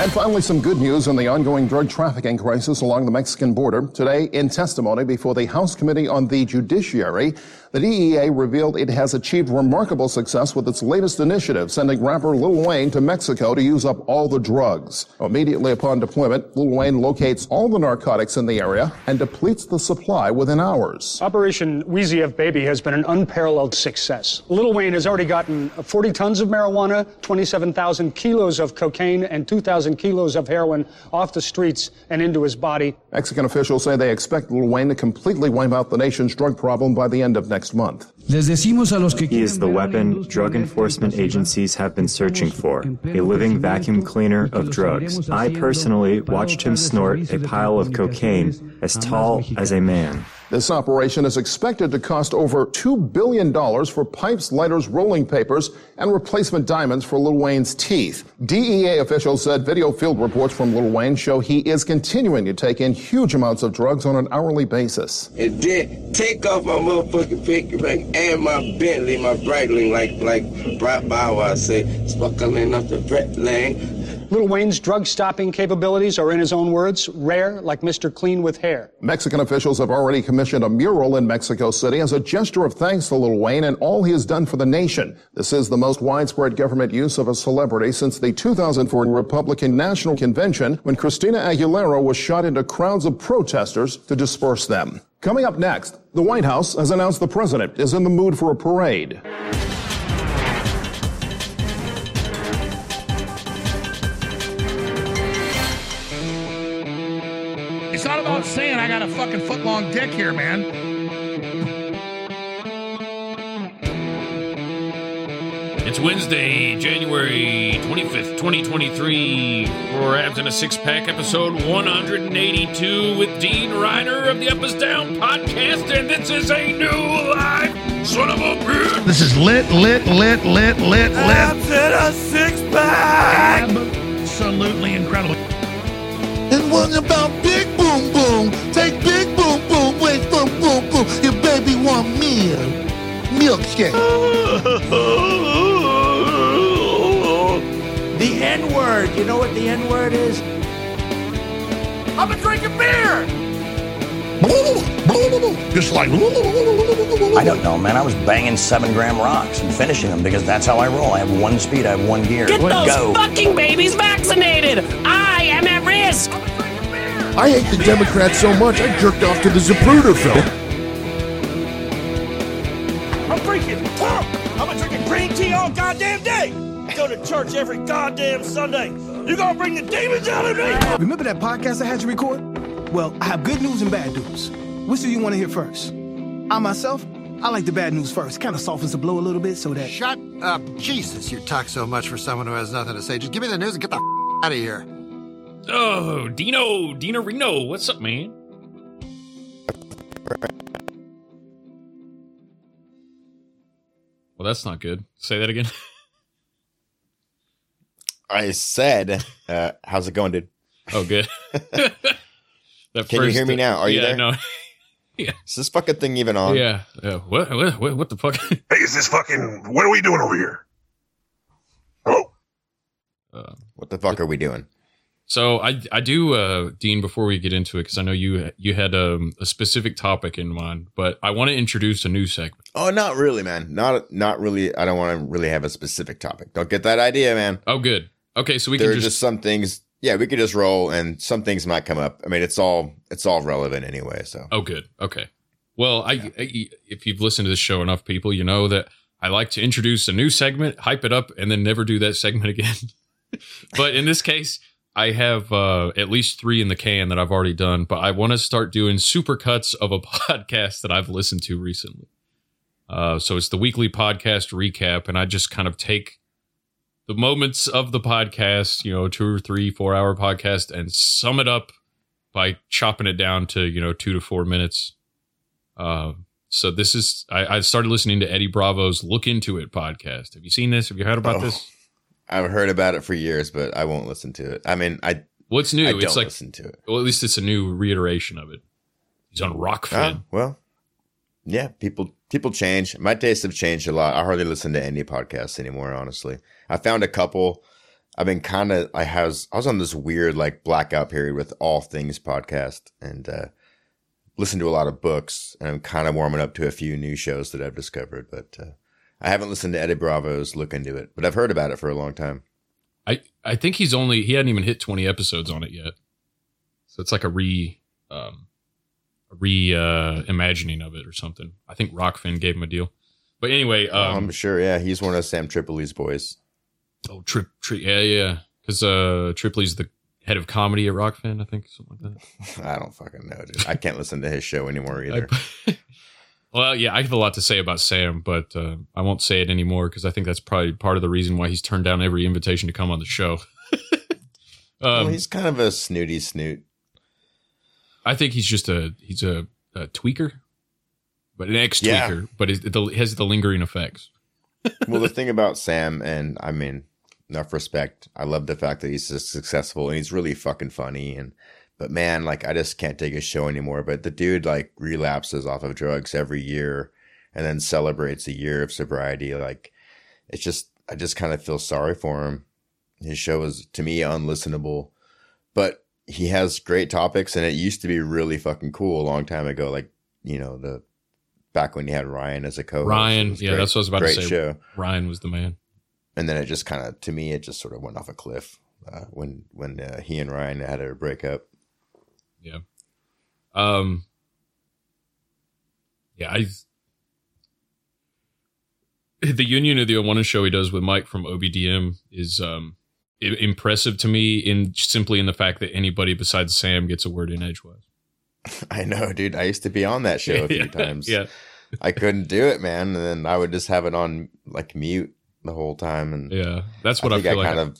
And finally, some good news on the ongoing drug trafficking crisis along the Mexican border. Today, in testimony before the House Committee on the Judiciary, the DEA revealed it has achieved remarkable success with its latest initiative, sending rapper Lil Wayne to Mexico to use up all the drugs. Immediately upon deployment, Lil Wayne locates all the narcotics in the area and depletes the supply within hours. Operation Weezy F Baby has been an unparalleled success. Lil Wayne has already gotten 40 tons of marijuana, 27,000 kilos of cocaine, and 2,000 kilos of heroin off the streets and into his body. Mexican officials say they expect Lil Wayne to completely wipe out the nation's drug problem by the end of next month. He is the weapon drug enforcement agencies have been searching for a living vacuum cleaner of drugs. I personally watched him snort a pile of cocaine as tall as a man. This operation is expected to cost over $2 billion for pipes, lighters, rolling papers, and replacement diamonds for Lil Wayne's teeth. DEA officials said video field reports from Lil Wayne show he is continuing to take in huge amounts of drugs on an hourly basis. It did take off my motherfucking ring and my Bentley, my Breitling, like like Brett Bauer say, sparkling up the Breitling. Lil Wayne's drug stopping capabilities are, in his own words, rare, like Mr. Clean with hair. Mexican officials have already commissioned a mural in Mexico City as a gesture of thanks to Lil Wayne and all he has done for the nation. This is the most widespread government use of a celebrity since the 2004 Republican National Convention when Christina Aguilera was shot into crowds of protesters to disperse them. Coming up next, the White House has announced the president is in the mood for a parade. Fucking foot long dick here, man. It's Wednesday, January 25th, 2023, for Abs in a Six Pack, episode 182 with Dean Reiner of the Up is Down podcast, and this is a new live son of a bitch. This is lit, lit, lit, lit, lit, lit. Abs in a six pack. Absolutely incredible. And what about big boom boom? Take big boom boom away from boom boom. Your baby want milk. Milkshake. The N word. You know what the N word is? I've been drinking beer. Just like I don't know, man. I was banging seven gram rocks and finishing them because that's how I roll. I have one speed. I have one gear. Get those Go. fucking babies vaccinated! I am at risk! I hate the Democrats so much, I jerked off to the Zapruder film. I'm drinking. I'm drinking green tea all goddamn day. I go to church every goddamn Sunday. You gonna bring the demons out of me? Remember that podcast I had you record? Well, I have good news and bad news. Which do you want to hear first? I myself, I like the bad news first. Kind of softens the blow a little bit so that. Shut up. Jesus, you talk so much for someone who has nothing to say. Just give me the news and get the f- out of here. Oh, Dino, Dino Reno, what's up, man? Well, that's not good. Say that again. I said, uh, how's it going, dude? Oh, good. That Can you hear me now? Are you yeah, there? No. yeah. Is this fucking thing even on? Yeah. yeah. What, what? What? What the fuck? Hey, is this fucking? What are we doing over here? Uh, What the fuck are we doing? So I I do uh Dean before we get into it because I know you you had um, a specific topic in mind, but I want to introduce a new segment. Oh, not really, man. Not not really. I don't want to really have a specific topic. Don't get that idea, man. Oh, good. Okay, so we there can are just, just some things. Yeah, we could just roll, and some things might come up. I mean, it's all it's all relevant anyway. So Oh, good. Okay. Well, I, I if you've listened to this show enough, people, you know that I like to introduce a new segment, hype it up, and then never do that segment again. but in this case, I have uh, at least three in the can that I've already done. But I want to start doing super cuts of a podcast that I've listened to recently. Uh, so it's the weekly podcast recap, and I just kind of take the moments of the podcast, you know, two or three, four hour podcast, and sum it up by chopping it down to you know two to four minutes. Uh, so this is I, I started listening to Eddie Bravo's "Look Into It" podcast. Have you seen this? Have you heard about Oh, this? I've heard about it for years, but I won't listen to it. I mean, I What's new? I it's like listen to it. Well, at least it's a new reiteration of it. He's on Rokfin. Ah, well, yeah, people people change. My tastes have changed a lot. I hardly listen to any podcasts anymore. Honestly, I found a couple I've been kind of I was I was on this weird like blackout period with all things podcast and uh listened to a lot of books and I'm kind of warming up to a few new shows that I've discovered, but uh, I haven't listened to Eddie Bravo's look into it, but I've heard about it for a long time. I I think he's only he hadn't even hit 20 episodes on it yet. So it's like a re um a re uh imagining of it or something. I think Rokfin gave him a deal. But anyway, um I'm sure, yeah, he's one of Sam Tripoli's boys. Oh, Trip, Tri- yeah, yeah, because uh, Tripoli's the head of comedy at Rokfin, I think, something like that. I don't fucking know, dude. I can't listen to his show anymore either. well, yeah, I have a lot to say about Sam, but uh, I won't say it anymore because I think that's probably part of the reason why he's turned down every invitation to come on the show. um, well, he's kind of a snooty snoot. I think he's just a he's a, a tweaker, but an ex tweaker, Yeah. but it, it has the lingering effects. well, the thing about Sam, and I mean, enough respect. I love the fact that he's successful and he's really fucking funny. And but man, like I just can't take his show anymore. But the dude like relapses off of drugs every year, and then celebrates a year of sobriety. Like it's just, I just kind of feel sorry for him. His show is to me unlistenable, but he has great topics, and it used to be really fucking cool a long time ago. Like you know the back when you had Ryan as a co-host ryan yeah, great- that's what I was about to say. Show Ryan was the man. and then it just kind of to me it just sort of went off a cliff uh, when when uh, he and Ryan had a breakup. Yeah. Um. Yeah, I. The union of the one show he does with Mike from OBDM is um impressive to me in simply in the fact that anybody besides Sam gets a word in edgewise. I know, dude. I used to be on that show a few Yeah, times. yeah. I couldn't do it, man. And then I would just have it on like mute the whole time. And Yeah, that's what I think feel like kind I- of.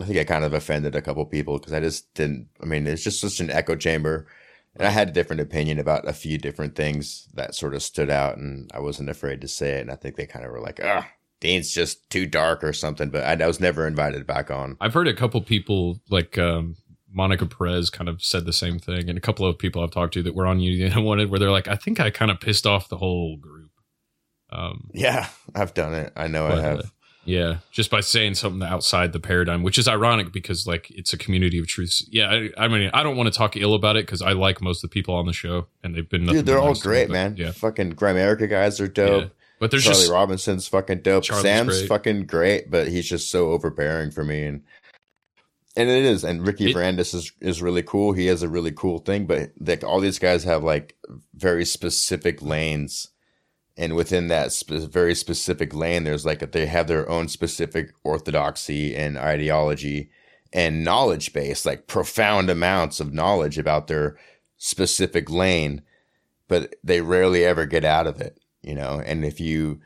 I think I kind of offended a couple people because I just didn't. I mean, it's just such an echo chamber, and I had a different opinion about a few different things that sort of stood out, and I wasn't afraid to say it. And I think they kind of were like, "Ah, Dean's just too dark or something." But I, I was never invited back on. I've heard a couple people like um, Monica Perez kind of said the same thing, and a couple of people I've talked to that were on Union Wanted, where they're like, I think I kind of pissed off the whole group. Um, Yeah, I've done it. I know I have. uh, yeah, just by saying something outside the paradigm, which is ironic because like it's a community of truths. Yeah, I, I mean, I don't want to talk ill about it because I like most of the people on the show, and they've been Dude, they're all nice to me, great, but, man. Yeah, Fucking Grimerica guys are dope. But there's Charlie just- Robinson's fucking dope. Charlie's Sam's great. fucking great, but he's just so overbearing for me. And and it is. And Ricky It- Varandas is is really cool. He has a really cool thing, but like all these guys have like very specific lanes. And within that very specific lane, there's like they have their own specific orthodoxy and ideology and knowledge base, like profound amounts of knowledge about their specific lane but they rarely ever get out of it, you know. And if you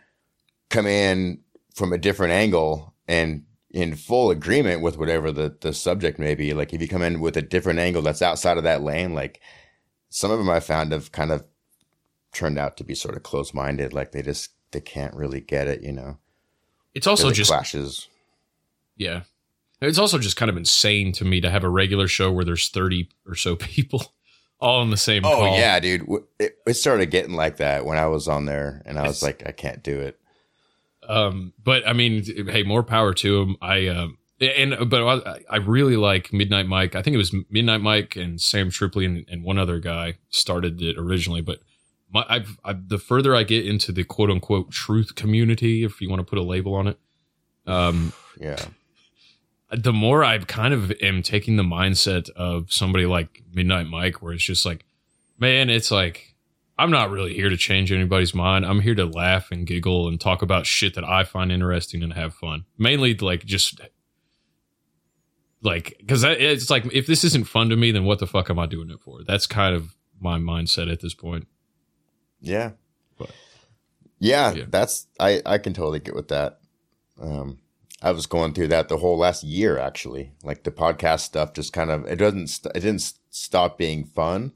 come in from a different angle and in full agreement with whatever the, the subject may be, like if you come in with a different angle that's outside of that lane, like some of them I found have kind of turned out to be sort of close minded, like they just they can't really get it, you know. It's also just clashes. yeah. It's also just kind of insane to me to have a regular show where there's 30 or so people all in the same Oh call. yeah, dude. It, it started getting like that when I was on there, and I was like, I can't do it. Um, but I mean, hey, more power to him. I um, and but I, I really like Midnight Mike. I think it was Midnight Mike and Sam Tripoli and, and one other guy started it originally. But my, I've, I've the further I get into the quote unquote truth community, if you want to put a label on it, um, yeah, the more I kind of am taking the mindset of somebody like Midnight Mike, where it's just like, man, it's like I'm not really here to change anybody's mind. I'm here to laugh and giggle and talk about shit that I find interesting and have fun. Mainly like just like because it's like if this isn't fun to me, then what the fuck am I doing it for? That's kind of my mindset at this point. Yeah. But- yeah, that's I I can totally get with that. Um I was going through that the whole last year actually. Like the podcast stuff just kind of it doesn't st- it didn't stop being fun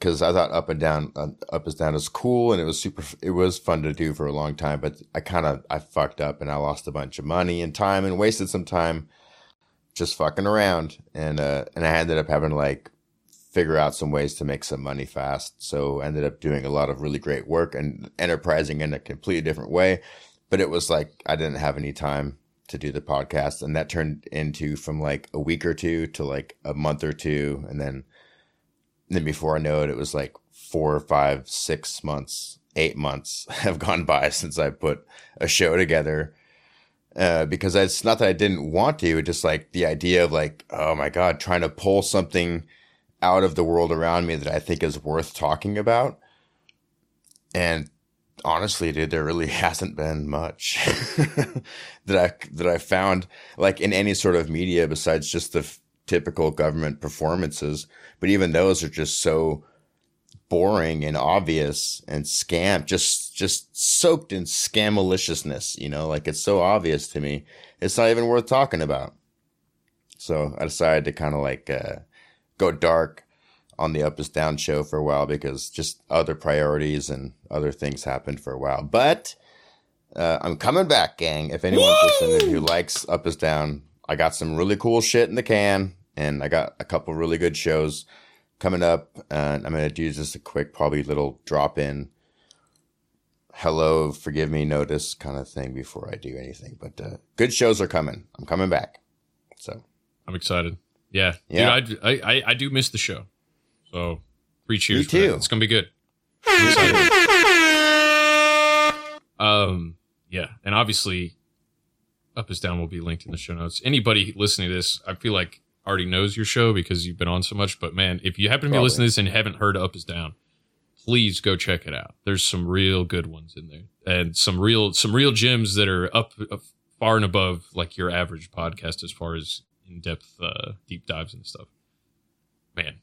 cuz I thought up and down uh, up is down is cool and it was super it was fun to do for a long time, but I kind of I fucked up and I lost a bunch of money and time and wasted some time just fucking around and uh and I ended up having to like figure out some ways to make some money fast. So I ended up doing a lot of really great work and enterprising in a completely different way. But it was like I didn't have any time to do the podcast, and that turned into from like a week or two to like a month or two, and then then before I know it, it was like four, five, six months, eight months have gone by since I put a show together. Uh, because it's not that I didn't want to, just like the idea of like, oh my God, trying to pull something out of the world around me that I think is worth talking about. And honestly, dude, there really hasn't been much that I that I found like in any sort of media besides just the f- typical government performances. But even those are just so boring and obvious and scam, just just soaked in scam maliciousness. You know, like it's so obvious to me, it's not even worth talking about. So I decided to kind of like uh, go dark on the Up is Down show for a while because just other priorities and other things happened for a while. But uh, I'm coming back, gang. If anyone's Woo! listening who likes Up is Down, I got some really cool shit in the can, and I got a couple really good shows coming up. And I'm gonna do just a quick, probably little drop in. Hello, forgive me, notice kind of thing before I do anything. But uh, good shows are coming. I'm coming back. So I'm excited. Yeah, yeah. Dude, I, I I do miss the show. So free cheers. Me too. It's gonna be good. um, yeah, and obviously, up is down will be linked in the show notes. Anybody listening to this, I feel like already knows your show because you've been on so much. But man, if you happen to be Probably. listening to this and haven't heard Up is Down, please go check it out. There's some real good ones in there, and some real some real gems that are up, up far and above like your average podcast as far as in depth, uh, deep dives and stuff. Man,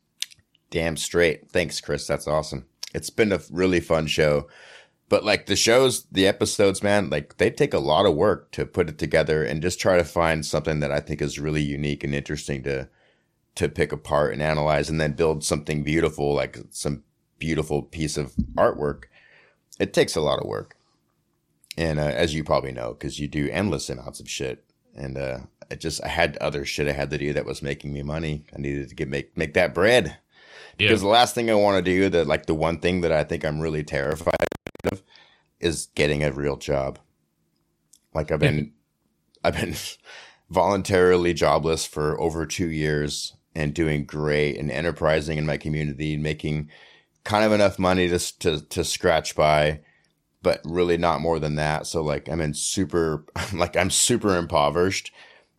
Damn straight. Thanks, Chris. That's awesome. It's been a really fun show. But like the shows, the episodes, man, like they take a lot of work to put it together and just try to find something that I think is really unique and interesting to to pick apart and analyze and then build something beautiful, like some beautiful piece of artwork. It takes a lot of work. And uh, as you probably know, because you do endless amounts of shit, and uh, it just I had other shit I had to do that was making me money. I needed to get make make that bread. Because yeah. the last thing I want to do, that like the one thing that I think I'm really terrified of, is getting a real job. Like I've been, I've been voluntarily jobless for over two years and doing great and enterprising in my community, making kind of enough money to to to scratch by, but really not more than that. So like I'm in super, like I'm super impoverished,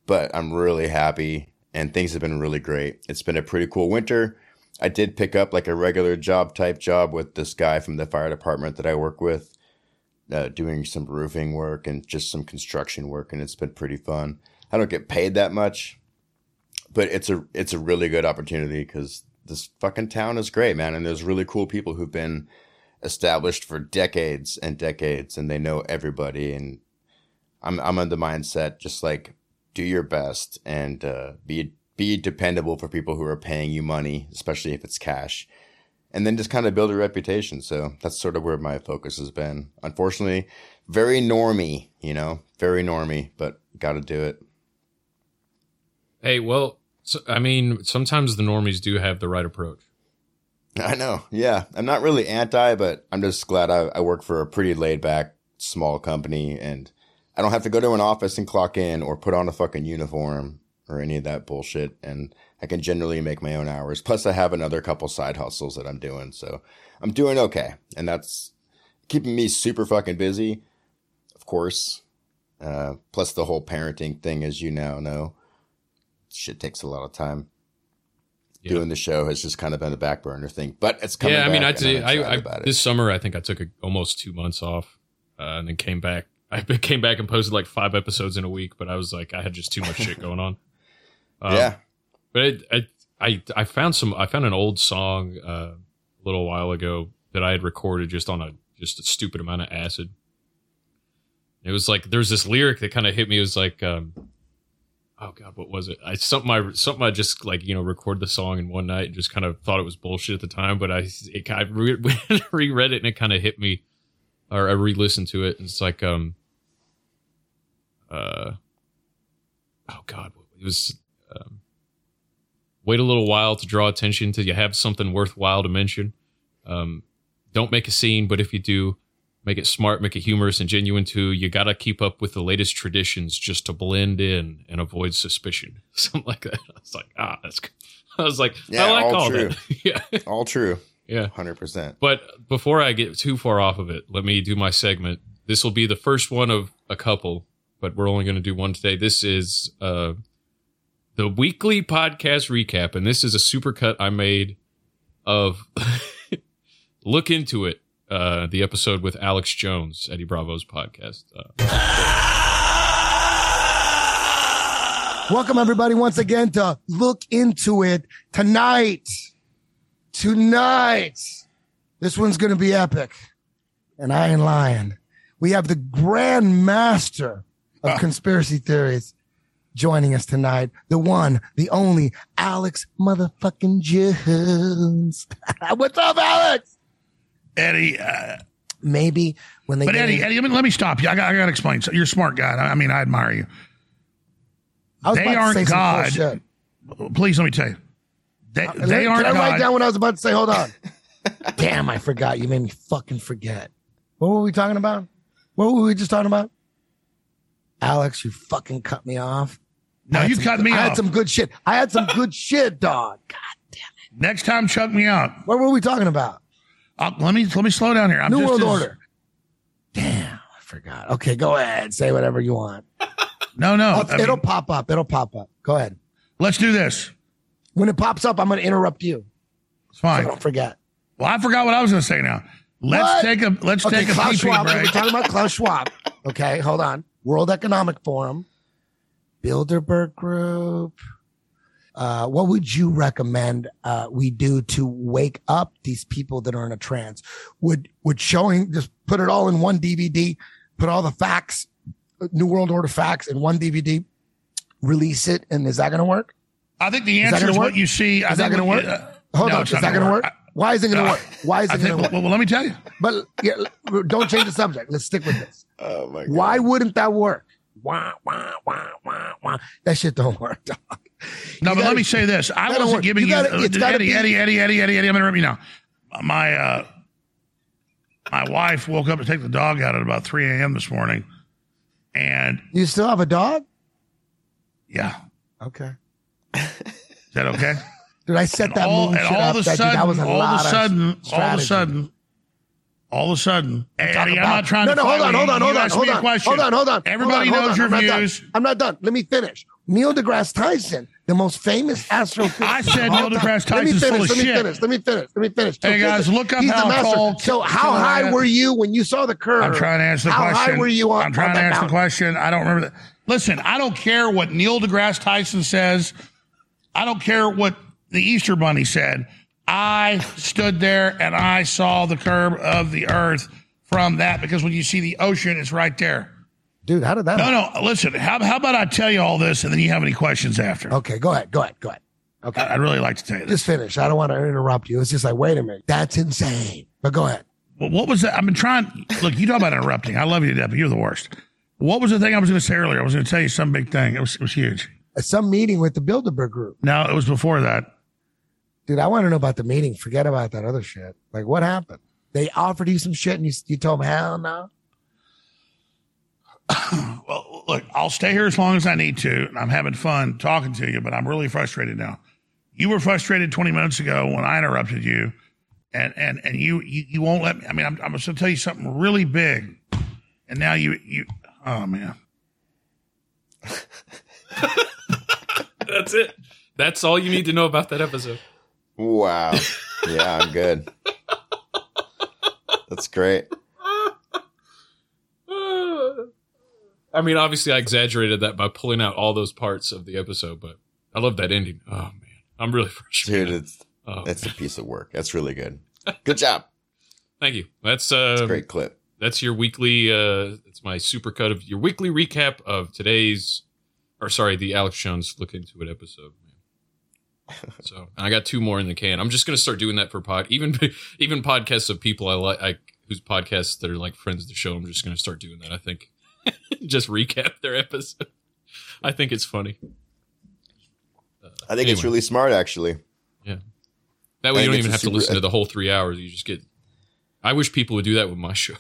but I'm really happy and things have been really great. It's been a pretty cool winter. I did pick up like a regular job type job with this guy from the fire department that I work with, uh, doing some roofing work and just some construction work, and it's been pretty fun. I don't get paid that much, but it's a it's a really good opportunity because this fucking town is great, man, and there's really cool people who've been established for decades and decades, and they know everybody. And I'm I'm on the mindset just like do your best and uh, be be dependable for people who are paying you money, especially if it's cash, and then just kind of build a reputation. So that's sort of where my focus has been. Unfortunately, very normy, you know, very normy, but got to do it. Hey, well, so, I mean, sometimes the normies do have the right approach. I know. Yeah. I'm not really anti, but I'm just glad I, I work for a pretty laid back small company and I don't have to go to an office and clock in or put on a fucking uniform or any of that bullshit. And I can generally make my own hours. Plus, I have another couple side hustles that I'm doing. So I'm doing okay. And that's keeping me super fucking busy, of course. Uh, plus, the whole parenting thing, as you now know, shit takes a lot of time. Yeah. Doing the show has just kind of been a back burner thing, but it's coming. Yeah, I mean, I'd say I, I this summer I think I took a, almost two months off, uh, and then came back. I came back and posted like five episodes in a week, but I was like, I had just too much shit going on. Um, yeah, but it, I, I I found some I found an old song uh, a little while ago that I had recorded just on a just a stupid amount of acid. It was like there's this lyric that kind of hit me. It was like, um, oh god, what was it? I something I something I just like you know record the song in one night and just kind of thought it was bullshit at the time, but I it I re- reread it and it kind of hit me, or I re-listened to it and it's like um, uh, oh god, it was um, wait a little while to draw attention till you have something worthwhile to mention. Um, don't make a scene, but if you do, make it smart, make it humorous and genuine too. You got to keep up with the latest traditions just to blend in and avoid suspicion. Something like that. I was like, ah, that's. Good. I was like, Yeah, I like all all, true. that. yeah, All true. yeah. Hundred percent. But before I get too far off of it, let me do my segment. This will be the first one of a couple, but we're only going to do one today. This is uh, the weekly podcast recap, and this is a supercut I made of Look Into It, uh, the episode with Alex Jones, Eddie Bravo's podcast. Uh, Welcome everybody once again to look into it tonight. Tonight. This one's going to be epic. And I ain't lying. We have the grand master of conspiracy theories joining us tonight. The one, the only Alex motherfucking Jones. What's up, Alex? Eddie. Uh, Maybe when they but Eddie, in- Eddie, let me, let me stop you. I got, I got to explain. So you're a smart guy. I mean, I admire you. I they aren't God. bullshit. Please let me tell you. They, Can they aren't Can I write God. down what I was about to say? Hold on. Damn, I forgot. You made me fucking forget. What were we talking about? What were we just talking about? Alex, you fucking cut me off. No, you some- cut me I had some good shit. I had some good shit, dog. God damn it. Next time, chuck me out. What were we talking about? Uh, let me let me slow down here. I'm New just World as- Order. Damn, I forgot. Okay, go ahead. Say whatever you want. No, no. I'll- I it'll pop up. It'll pop up. Go ahead. let's do this. When it pops up, I'm going to interrupt you. It's fine. So don't forget. Well, I forgot what I was going to say now. Let's What? take a let's okay, take a Klaus pee Schwab. break. We're talking about Klaus Schwab. Okay, hold on. World Economic Forum, Bilderberg Group. Uh, what would you recommend uh, we do to wake up these people that are in a trance? Would would showing just put it all in one DVD, put all the facts, New World Order facts in one DVD, release it, and is that going to work? I think the answer gonna is work? what you see. I Is that going to work? uh, Hold no, on, is that going to work? work. Why is it going to Uh, work? Why is it going to work? Well, well, let me tell you. But yeah, don't change the subject. Let's stick with this. Oh my god. Why wouldn't that work? Wah, wah, wah, wah, wah. That shit don't work, dog. No, You but gotta- let me say this. I don't wasn't giving you, gotta- uh, it's Eddie, be- Eddie, Eddie, Eddie, Eddie, Eddie. I'm interrupting you now. My uh, my wife woke up to take the dog out at about 3 a.m. this morning, and You still have a dog? yeah, Okay. is that okay? Dude, I set And that all, and all up. of a That, dude, sudden, that was a all lot of a sudden, all of a sudden, all of a sudden, Eddie, I'm about- not trying no, to. no, no, hold on, hold on, hold on, hold on, hold on, hold on. Everybody hold on, knows hold your. I'm not done. views. I'm not done. Let me finish. Neil deGrasse Tyson, the most famous astrophysicist. I said Neil deGrasse Let me Tyson's finish. full of let me shit. finish. Let me finish. Let me finish. Hey, guys, look up He's how the master. tall So how high were you when you saw the curve? I'm trying to answer the how question. How high were you on? I'm trying on to answer the question. I don't remember that. Listen, I don't care what Neil deGrasse Tyson says. I don't care what the Easter Bunny said. I stood there and I saw the curve of the Earth from that because when you see the ocean, it's right there. Dude, how did that? No, no. Listen, how, how about I tell you all this and then you have any questions after? Okay, go ahead. Go ahead. Go ahead. Okay. I- I'd really like to tell you this. Just finish. I don't want to interrupt you. It's just like, wait a minute. That's insane. But go ahead. Well, what was that? I've been trying. Look, you talk about interrupting. I love you to death, but you're the worst. What was the thing I was going to say earlier? I was going to tell you some big thing. It was, it was huge. Some meeting with the Bilderberg group. No, it was before that. Dude, I want to know about the meeting. Forget about that other shit. Like, what happened? They offered you some shit and you, you told them, hell no. Well, look, I'll stay here as long as I need to, and I'm having fun talking to you, but I'm really frustrated now. You were frustrated 20 minutes ago when I interrupted you, and and and you you, you won't let me. I mean, I'm, I'm going to tell you something really big, and now you you. Oh man, That's it. That's all you need to know about that episode. Wow. Yeah, I'm good. That's great. I mean, obviously, I exaggerated that by pulling out all those parts of the episode, but I love that ending. Oh man, I'm really frustrated. Dude, it's Oh, it's a piece of work. That's really good. Good job. Thank you. That's uh, It's a great clip. That's your weekly. uh It's my super cut of your weekly recap of today's, or sorry, the Alex Jones look into it episode. So, and I got two more in the can. I'm just gonna start doing that for pod, even even podcasts of people I like, I, whose podcasts that are like friends of the show. I'm just gonna start doing that. I think, just recap their episode. I think it's funny. Uh, I think it's really smart, actually. Yeah. That way you don't even have to listen to the whole three hours. You just get. I wish people would do that with my show.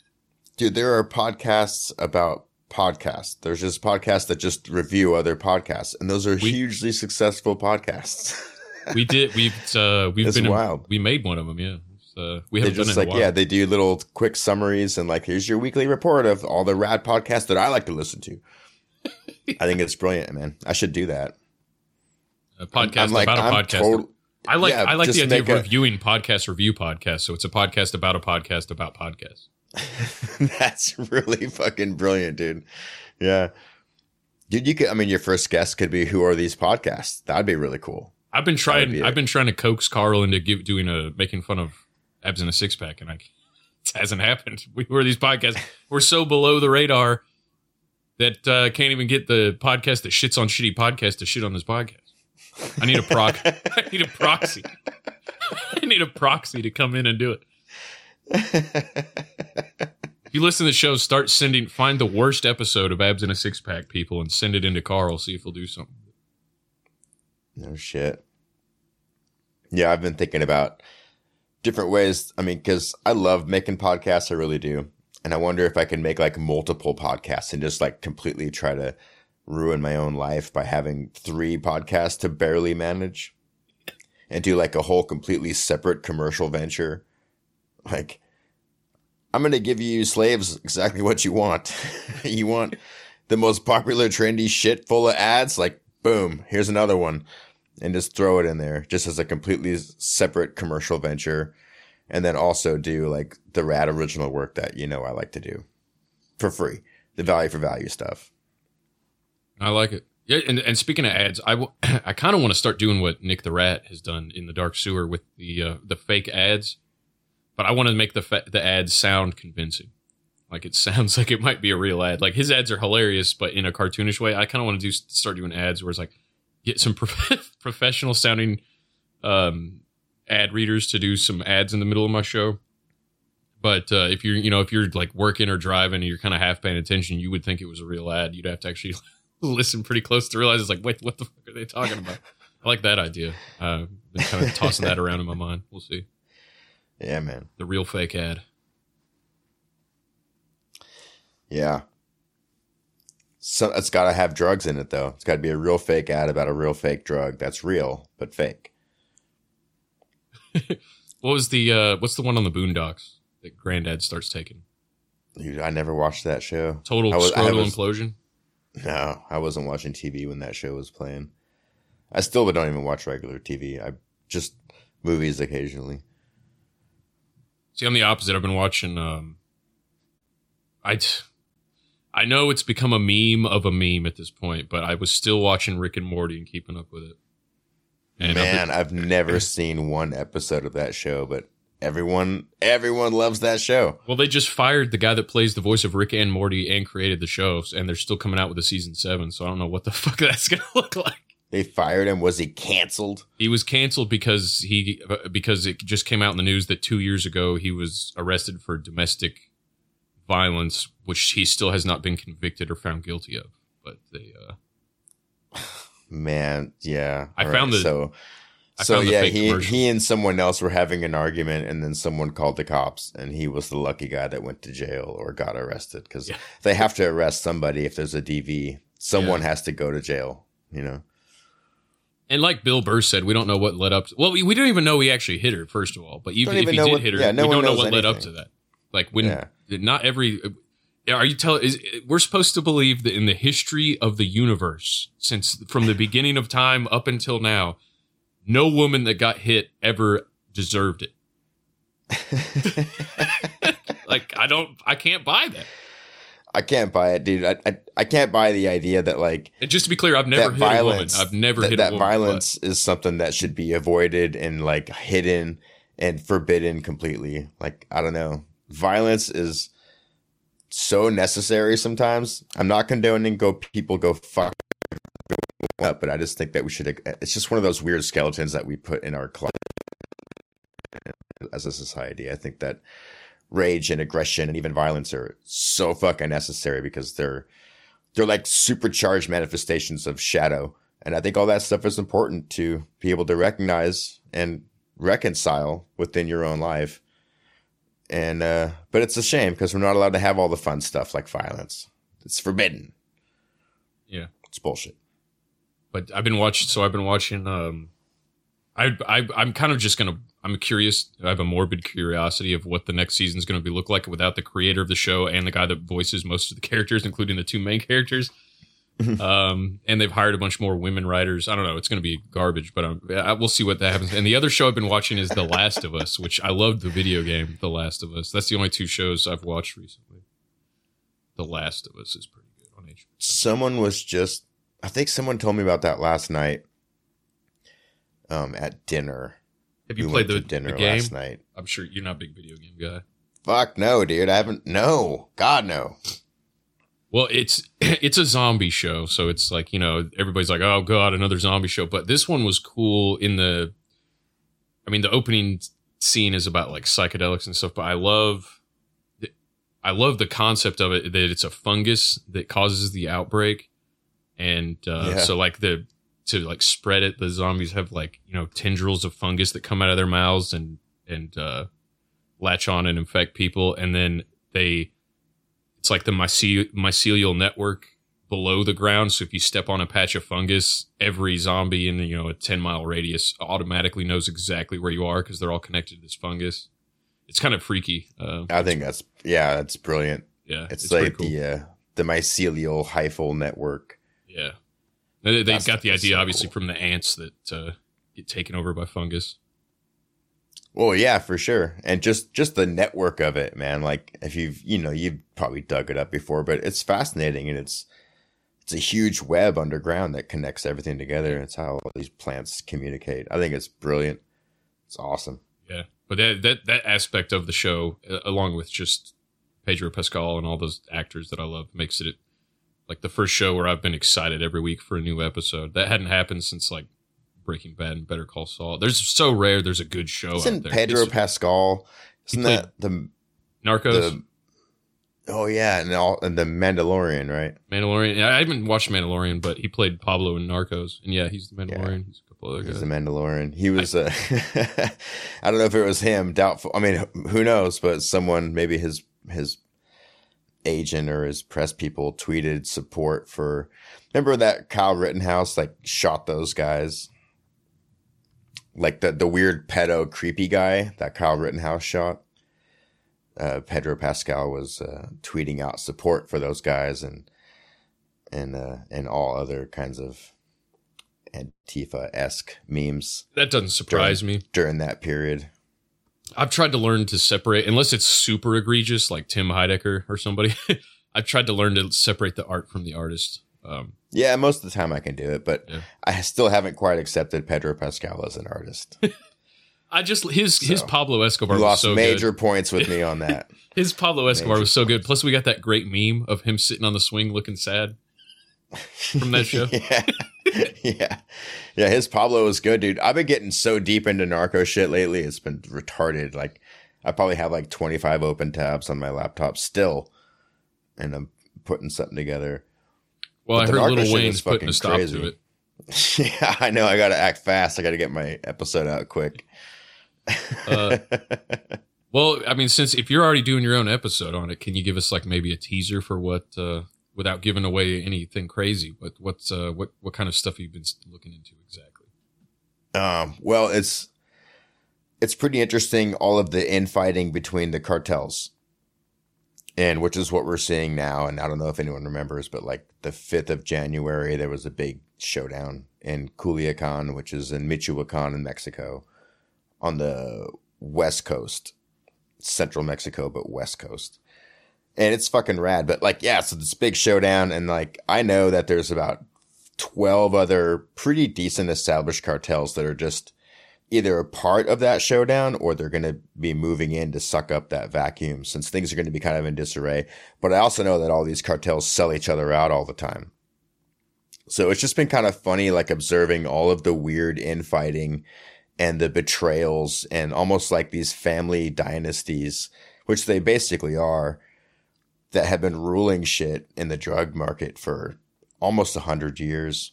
Dude, there are podcasts about podcasts. There's just podcasts that just review other podcasts, and those are hugely successful podcasts. we did. We've uh, we've It's been wild. we made one of them. Yeah. Uh, we they haven't just like yeah, they do little quick summaries and like here's your weekly report of all the rad podcasts that I like to listen to. I think it's brilliant, man. I should do that. a podcast I'm like, about a I'm podcast. total- I like Yeah, I like the idea of make a- reviewing podcast review podcasts. So it's a podcast about a podcast about podcasts. That's really fucking brilliant, dude. Yeah. Dude, you could I mean your first guest could be who are these podcasts? That'd be really cool. I've been trying. it. I've been trying to coax Carl into give, doing a making fun of abs in a six pack, and I it hasn't happened. We were these podcasts. We're so below the radar that uh, can't even get the podcast that shits on shitty podcasts to shit on this podcast. I need a proc. I need a proxy. I need a proxy to come in and do it. If you listen to the show, start sending. Find the worst episode of abs in a six pack, people, and send it into Carl. See if he'll do something. No shit. Yeah, I've been thinking about different ways. I mean, because I love making podcasts, I really do. And I wonder if I can make like multiple podcasts and just like completely try to ruin my own life by having three podcasts to barely manage and do like a whole completely separate commercial venture. Like, I'm going to give you slaves exactly what you want. you want the most popular, trendy shit full of ads? Like, boom, here's another one. And just throw it in there just as a completely separate commercial venture. And then also do like the rad original work that, you know, I like to do for free. The value for value stuff. I like it. Yeah, and, and speaking of ads, I, w- I kind of want to start doing what Nick the Rat has done in the Dark Sewer with the uh, the fake ads, but I want to make the fa- the ads sound convincing. Like it sounds like it might be a real ad. Like his ads are hilarious, but in a cartoonish way. I kind of want to do start doing ads where it's like get some prof- professional sounding um, ad readers to do some ads in the middle of my show. But uh, if you're you know if you're like working or driving and you're kind of half paying attention, you would think it was a real ad. You'd have to actually listen pretty close to realize it's like, wait, what the fuck are they talking about? I like that idea. Uh, been kind of tossing that around in my mind. We'll see. Yeah, man. The real fake ad. Yeah. So it's got to have drugs in it, though. It's got to be a real fake ad about a real fake drug that's real but fake. What was the uh, what's the one on the Boondocks that Granddad starts taking? Dude, I never watched that show. Total I was- I scrotal was- implosion. No, I wasn't watching TV when that show was playing. I still don't even watch regular TV. I just movies occasionally. See, I'm the opposite. I've been watching. Um, I I know it's become a meme of a meme at this point, but I was still watching Rick and Morty and keeping up with it. And I've Man, been- I've never seen one episode of that show, but everyone everyone loves that show. Well, they just fired the guy that plays the voice of Rick and Morty and created the show, and they're still coming out with a season seven. So I don't know what the fuck that's gonna look like. They fired him. Was he canceled? He was canceled because he because it just came out in the news that two years ago he was arrested for domestic violence, which he still has not been convicted or found guilty of. But they, uh, Man, yeah. I All found the- so. I so yeah, he commercial. he and someone else were having an argument, and then someone called the cops, and he was the lucky guy that went to jail or got arrested because they have to arrest somebody if there's a DV. Someone Yeah. has to go to jail. You know. And like Bill Burr said, we don't know what led up. to Well, we, we don't even know he actually hit her first of all. But even if he did what- hit her, yeah, no we don't know what led up to that. Like when Yeah. not every. Are you telling? Is we're supposed to believe that in the history of the universe, since from the beginning of time up until now, no woman that got hit ever deserved it. like I don't, I can't buy that. I can't buy it, dude. I, I I can't buy the idea that like And just to be clear, I've never hit violence, a woman. I've never that, hit that a woman. violence is something that should be avoided and like hidden and forbidden completely. Like I don't know, violence is so necessary sometimes. I'm not condoning go people go fuck up, but I just think that we should. It's just one of those weird skeletons that we put in our closet as a society. I think that rage and aggression and even violence are so fucking necessary because they're they're like supercharged manifestations of shadow. And I think all that stuff is important to be able to recognize and reconcile within your own life. and uh, but it's a shame because we're not allowed to have all the fun stuff like violence. It's forbidden. Yeah. It's bullshit. But I've been watching. So I've been watching. Um, I I I'm kind of just gonna. I'm curious. I have a morbid curiosity of what the next season is going to be look like without the creator of the show and the guy that voices most of the characters, including the two main characters. um, and they've hired a bunch more women writers. I don't know. It's going to be garbage, but um, I, we'll see what that happens. And the other show I've been watching is The Last of Us, which I loved the video game The Last of Us. That's the only two shows I've watched recently. The Last of Us is pretty good on HBO. Someone was just, I think someone told me about that last night. Um, at dinner. Have you We played the, dinner the game? last night? I'm sure you're not a big video game guy. Fuck no, dude. I haven't. No, God no. Well, it's it's a zombie show, so it's like you know everybody's like, oh god, another zombie show. But this one was cool in the, I mean, the opening scene is about like psychedelics and stuff. But I love, I love the concept of it that it's a fungus that causes the outbreak, and uh, Yeah. so like the to like spread it, the zombies have like you know tendrils of fungus that come out of their mouths and and uh, latch on and infect people, and then they it's like the myce- mycelial network below the ground. So if you step on a patch of fungus, every zombie in you know a ten mile radius automatically knows exactly where you are because they're all connected to this fungus. It's kind of freaky. Uh, I think that's yeah, that's brilliant. Yeah, it's, it's like pretty the uh, the mycelial hyphal network. yeah, they, That's- got the idea so obviously from the ants that uh, get taken over by fungus. Well, yeah, for sure. And just just the network of it, man. Like if you've you know you've probably dug it up before, but it's fascinating and it's it's a huge web underground that connects everything together. It's how all these plants communicate. I think it's brilliant. It's awesome. Yeah, but that that that aspect of the show, along with just Pedro Pascal and all those actors that I love, makes it like the first show where I've been excited every week for a new episode. That hadn't happened since like Breaking Bad and Better Call Saul. There's so rare. There's a good show Isn't out there. Pedro It's- Pascal? Isn't that the Narcos, the- oh yeah, and all and the Mandalorian, right? Mandalorian. Yeah, I haven't watched Mandalorian, but he played Pablo in Narcos, and yeah, he's the Mandalorian. He's a couple other He's guys. the Mandalorian. He was. Uh, I don't know if it was him. Doubtful. I mean, who knows? But someone, maybe his his agent or his press people, tweeted support for. Remember that Kyle Rittenhouse like shot those guys, like the the weird pedo creepy guy that Kyle Rittenhouse shot. Uh, Pedro Pascal was uh, tweeting out support for those guys and and uh, and all other kinds of Antifa esque memes. That doesn't surprise during, me during that period. I've tried to learn to separate, unless it's super egregious, like Tim Heidecker or somebody. I've tried to learn to separate the art from the artist. Um, Yeah, most of the time I can do it, but I still haven't quite accepted Pedro Pascal as an artist. I just his his Pablo Escobar you was lost so major good. points with me on that. His Pablo Escobar Major was so good. Plus, we got that great meme of him sitting on the swing looking sad from that show. yeah. yeah. Yeah, his Pablo was good, dude. I've been getting so deep into narco shit lately. It's been retarded. Like I probably have like 25 open tabs on my laptop still. And I'm putting something together. Well, But I the heard narco Little shit Wayne's is putting a stop crazy. to it. yeah, I know. I got to act fast. I got to get my episode out quick. Uh, well, I mean, since if you're already doing your own episode on it, can you give us like maybe a teaser for what, uh, without giving away anything crazy? What what's uh, what what kind of stuff you've been looking into exactly? Um, well, it's it's pretty interesting all of the infighting between the cartels. And which is what we're seeing now. And I don't know if anyone remembers, but like the 5th of January, there was a big showdown in Culiacan, which is in Michoacan in Mexico on the west coast, central Mexico, but west coast. And it's fucking rad. But like, yeah, so this big showdown. And like, I know that there's about 12 other pretty decent established cartels that are just either a part of that showdown or they're going to be moving in to suck up that vacuum since things are going to be kind of in disarray. But I also know that all these cartels sell each other out all the time. So it's just been kind of funny, like observing all of the weird infighting and the betrayals and almost like these family dynasties, which they basically are, that have been ruling shit in the drug market for almost a hundred years.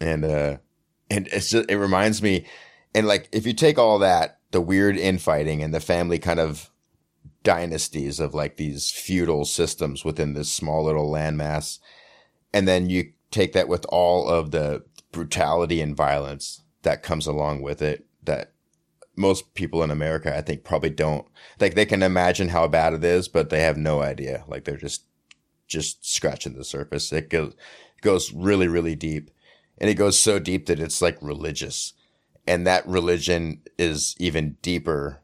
And, uh, and it's just, it reminds me, and like, if you take all that, the weird infighting and the family kind of dynasties of like these feudal systems within this small little landmass. And then you take that with all of the brutality and violence that comes along with it that most people in America, I think, probably don't like. They can imagine how bad it is, but they have no idea. Like they're just just scratching the surface. It goes goes really really deep, and it goes so deep that it's like religious, and that religion is even deeper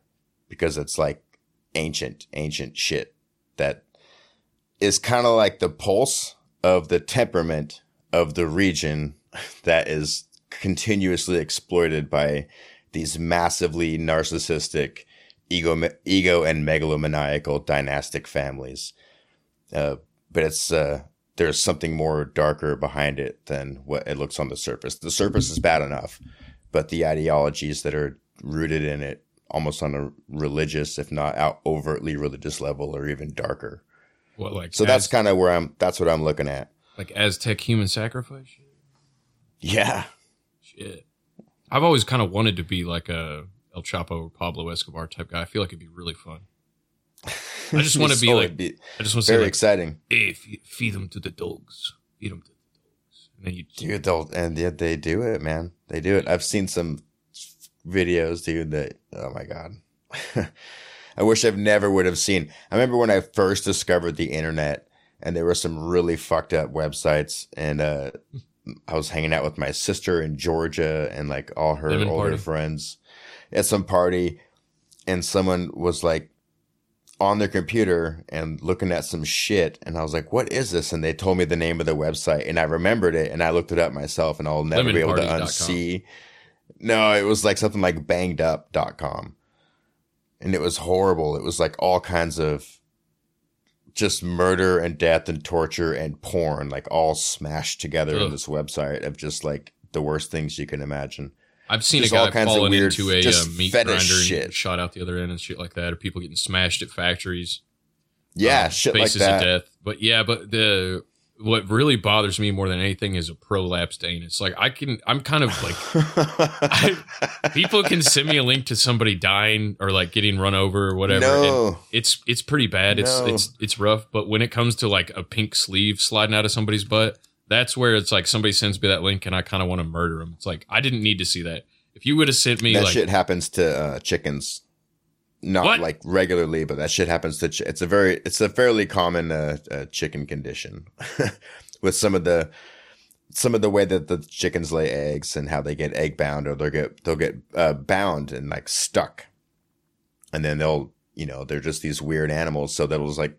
because it's like ancient ancient shit that is kind of like the pulse of the temperament of the region that is continuously exploited by these massively narcissistic ego ego and megalomaniacal dynastic families. Uh, but it's uh, there's something more darker behind it than what it looks on the surface. The surface is bad enough but the ideologies that are rooted in it almost on a religious if not out overtly religious level are even darker. What like so that's kind of where i'm that's what i'm looking at. Like Aztec human sacrifice? yeah. Shit. I've always kind of wanted to be like a El Chapo or Pablo Escobar type guy. I feel like it'd be really fun. I just want to be like, be I just want to very like, exciting Hey, feed, feed them to the dogs. Feed them to the dogs. And then you dude they'll and yet they do it man they do it i've seen some videos dude that oh my god i wish i've never would have seen i remember when i first discovered the internet and there were some really fucked up websites and uh i was hanging out with my sister in georgia and like all her Lemon older party. friends at some party and someone was like on their computer and looking at some shit and I was like, what is this? And they told me the name of the website and I remembered it and I looked it up myself and I'll never be able to unsee. No, it was like something like bangedup.com. And it was horrible. It was like all kinds of just murder and death and torture and porn, like all smashed together in this website of just like the worst things you can imagine. I've seen Just a all guy kinds of falling weird, into a uh, meat fetish grinder shit. and shot out the other end and shit like that, or people getting smashed at factories. Yeah, um, shit like faces that. of death. But yeah, but the what really bothers me more than anything is a prolapsed anus. Like I can, I'm kind of like I, people can send me a link to somebody dying or like getting run over or whatever. No. It's it's pretty bad. It's No. it's it's rough. But when it comes to like a pink sleeve sliding out of somebody's butt, that's where it's like somebody sends me that link and I kind of want to murder them. It's like I didn't need to see that. If you would have sent me that like shit happens to uh, chickens not What? like regularly but that shit happens to ch- it's a very it's a fairly common uh, uh, chicken condition with some of the some of the way that the chickens lay eggs and how they get egg bound or they'll get they'll get uh, bound and like stuck and then they'll you know they're just these weird animals so that'll just like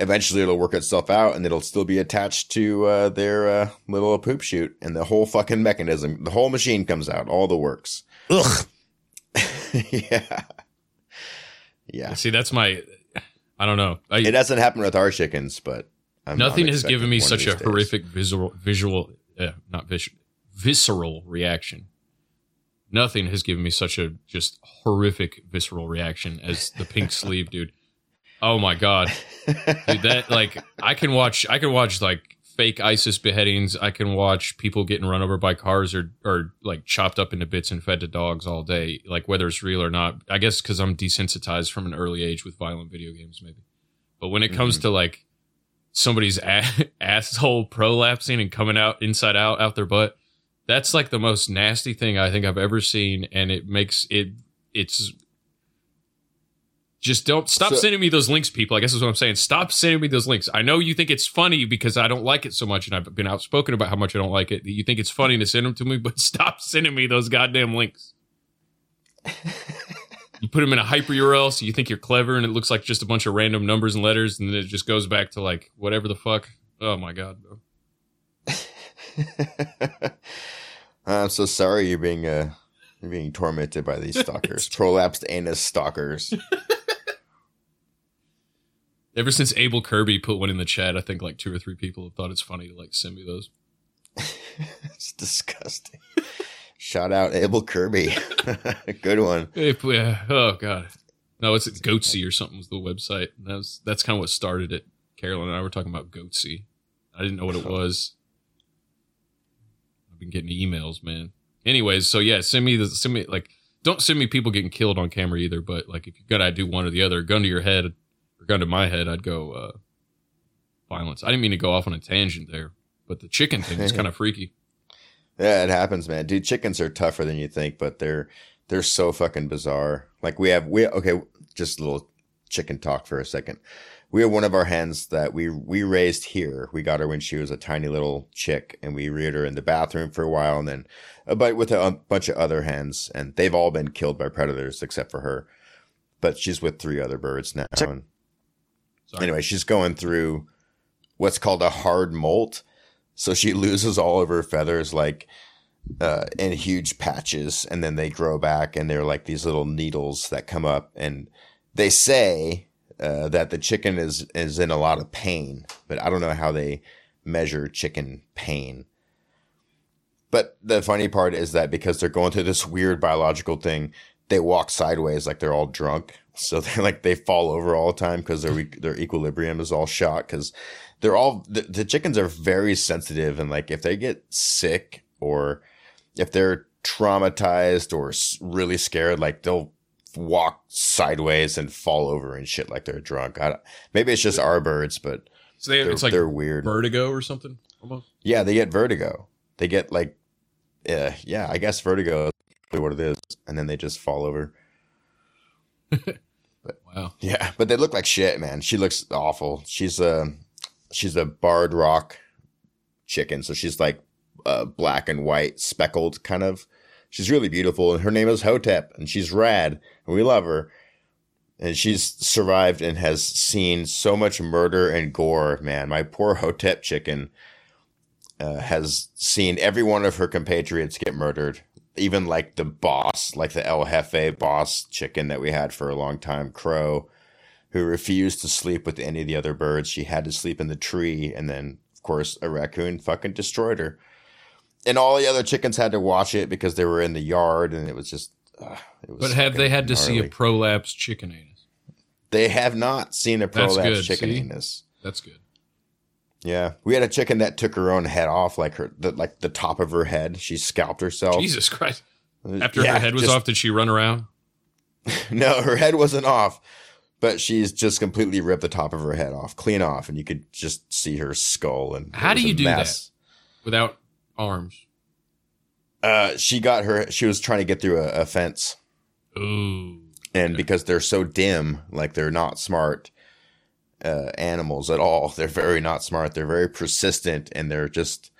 eventually it'll work itself out and it'll still be attached to uh, their uh, little poop chute and the whole fucking mechanism the whole machine comes out all the works Ugh. yeah yeah see that's my I don't know. I, it doesn't happen with our chickens but I'm, Nothing I'm has given me such a days. horrific visual, visual, uh, not vis- visceral reaction. Nothing has given me such a just horrific visceral reaction as the pink sleeve, dude. Oh my god, dude! That like I can watch, I can watch like fake ISIS beheadings. I can watch people getting run over by cars or or like chopped up into bits and fed to dogs all day, like whether it's real or not. I guess because I'm desensitized from an early age with violent video games, maybe. But when it comes Mhm. to like somebody's a- asshole prolapsing and coming out inside out out their butt, that's like the most nasty thing I think I've ever seen, and it makes it it's just don't stop So- sending me those links, people. I guess is what I'm saying. Stop sending me those links. I know you think it's funny because I don't like it so much, and I've been outspoken about how much I don't like it. You think it's funny to send them to me, but stop sending me those goddamn links. you put them in a hyper URL, so you think you're clever, and it looks like just a bunch of random numbers and letters, and then it just goes back to like whatever the fuck. Oh my god. I'm so sorry you're being uh you're being tormented by these stalkers prolapsed anus stalkers Ever since Abel Kirby put one in the chat, I think like two or three people have thought it's funny to like send me those. it's disgusting shout out abel kirby good one If we- uh, oh god, no, it's Goatse or something was the website. That was that's kind of what started it. Carolyn and I were talking about Goatse. I didn't know what it was. I've been getting emails, man. Anyways, so yeah, send me the send me like don't send me people getting killed on camera either. But like if you gotta do one or the other, gun to your head, gun to my head, I'd go uh, violence. I didn't mean to go off on a tangent there, but the chicken thing is kind of freaky. Yeah, it happens, man. Dude, chickens are tougher than you think, but they're they're so fucking bizarre. Like we have we okay, just a little chicken talk for a second. We have one of our hens that we we raised here. We got her when she was a tiny little chick, and we reared her in the bathroom for a while, and then a bite with a, a bunch of other hens, and they've all been killed by predators except for her. But she's with three other birds now. And anyway, she's going through what's called a hard molt. So she loses all of her feathers like uh, in huge patches, and then they grow back, and they're like these little needles that come up. And they say uh, that the chicken is is in a lot of pain, but I don't know how they measure chicken pain. But the funny part is that because they're going through this weird biological thing, they walk sideways like they're all drunk. So they're like they fall over all the time because their their equilibrium is all shot because they're all the, the chickens are very sensitive and like if they get sick or if they're traumatized or really scared, like they'll walk sideways and fall over and shit like they're drunk. I, maybe it's just our birds, but So they, it's like they're weird. vertigo or something almost. Yeah, they get vertigo. They get like, uh, yeah, I guess vertigo is what it is, and then they just fall over. wow. Yeah, but they look like shit, man. She looks awful. She's a she's a barred rock chicken, so she's like uh, black and white, speckled kind of. She's really beautiful, and her name is Hotep, and she's rad, and we love her. And she's survived and has seen so much murder and gore, man. My poor Hotep chicken uh, has seen every one of her compatriots get murdered. Even like the boss, like the El Jefe boss chicken that we had for a long time, Crow, who refused to sleep with any of the other birds. She had to sleep in the tree. And then, of course, a raccoon fucking destroyed her. And all the other chickens had to watch it because they were in the yard and it was just. Uh, it was But have they had to see a gnarly. prolapse chicken anus? They have not seen a prolapse chicken see? anus. That's good. Yeah, we had a chicken that took her own head off, like her, the, like the top of her head. She scalped herself. Jesus Christ. After Yeah, her head was just- off, did she run around? No, her head wasn't off, but she's just completely ripped the top of her head off, clean off, and you could just see her skull. And How do you do mess. that without arms? Uh, she got her. She was trying to get through a, a fence. Ooh. And because they're so dim, like they're not smart uh, animals at all. They're very not smart. They're very persistent, and they're just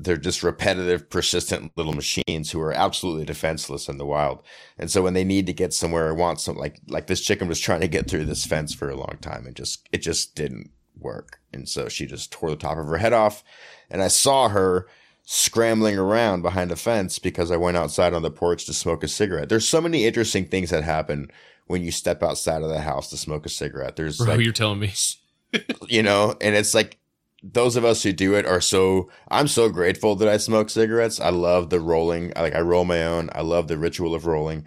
they're just repetitive, persistent little machines who are absolutely defenseless in the wild. And so when they need to get somewhere or want some, like like this chicken was trying to get through this fence for a long time, and just it just didn't work. And so she just tore the top of her head off, and I saw her scrambling around behind a fence because I went outside on the porch to smoke a cigarette. There's so many interesting things that happen when you step outside of the house to smoke a cigarette. There's Bro, like you're telling me. you know, and it's like those of us who do it are so I'm so grateful that I smoke cigarettes. I love the rolling. I like I roll my own. I love the ritual of rolling.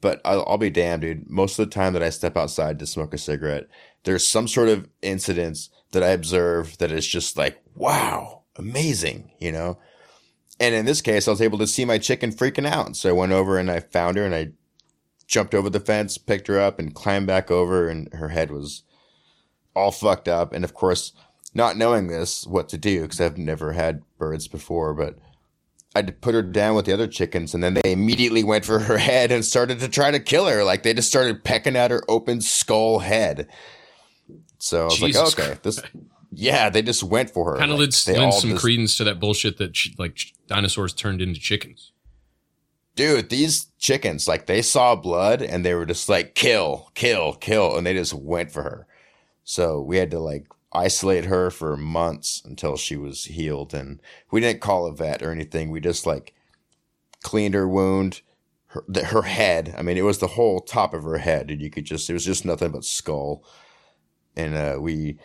But I'll, I'll be damned, dude. Most of the time that I step outside to smoke a cigarette, there's some sort of incidents that I observe that is just like, wow, amazing, you know? And in this case, I was able to see my chicken freaking out. So I went over and I found her and I jumped over the fence, picked her up and climbed back over and her head was all fucked up. And of course, not knowing this, what to do, because I've never had birds before, but I put her down with the other chickens, and then they immediately went for her head and started to try to kill her. Like they just started pecking at her open skull head. So I was Jesus like, okay, this, yeah, they just went for her. Kind of Like, lends, lends some just- credence to that bullshit that ch- like dinosaurs turned into chickens. Dude, these chickens, like they saw blood and they were just like, kill, kill, kill. And they just went for her. So we had to like isolate her for months until she was healed. And we didn't call a vet or anything. We just like cleaned her wound, her, her head. I mean, it was the whole top of her head. And you could just, it was just nothing but skull. And, uh, we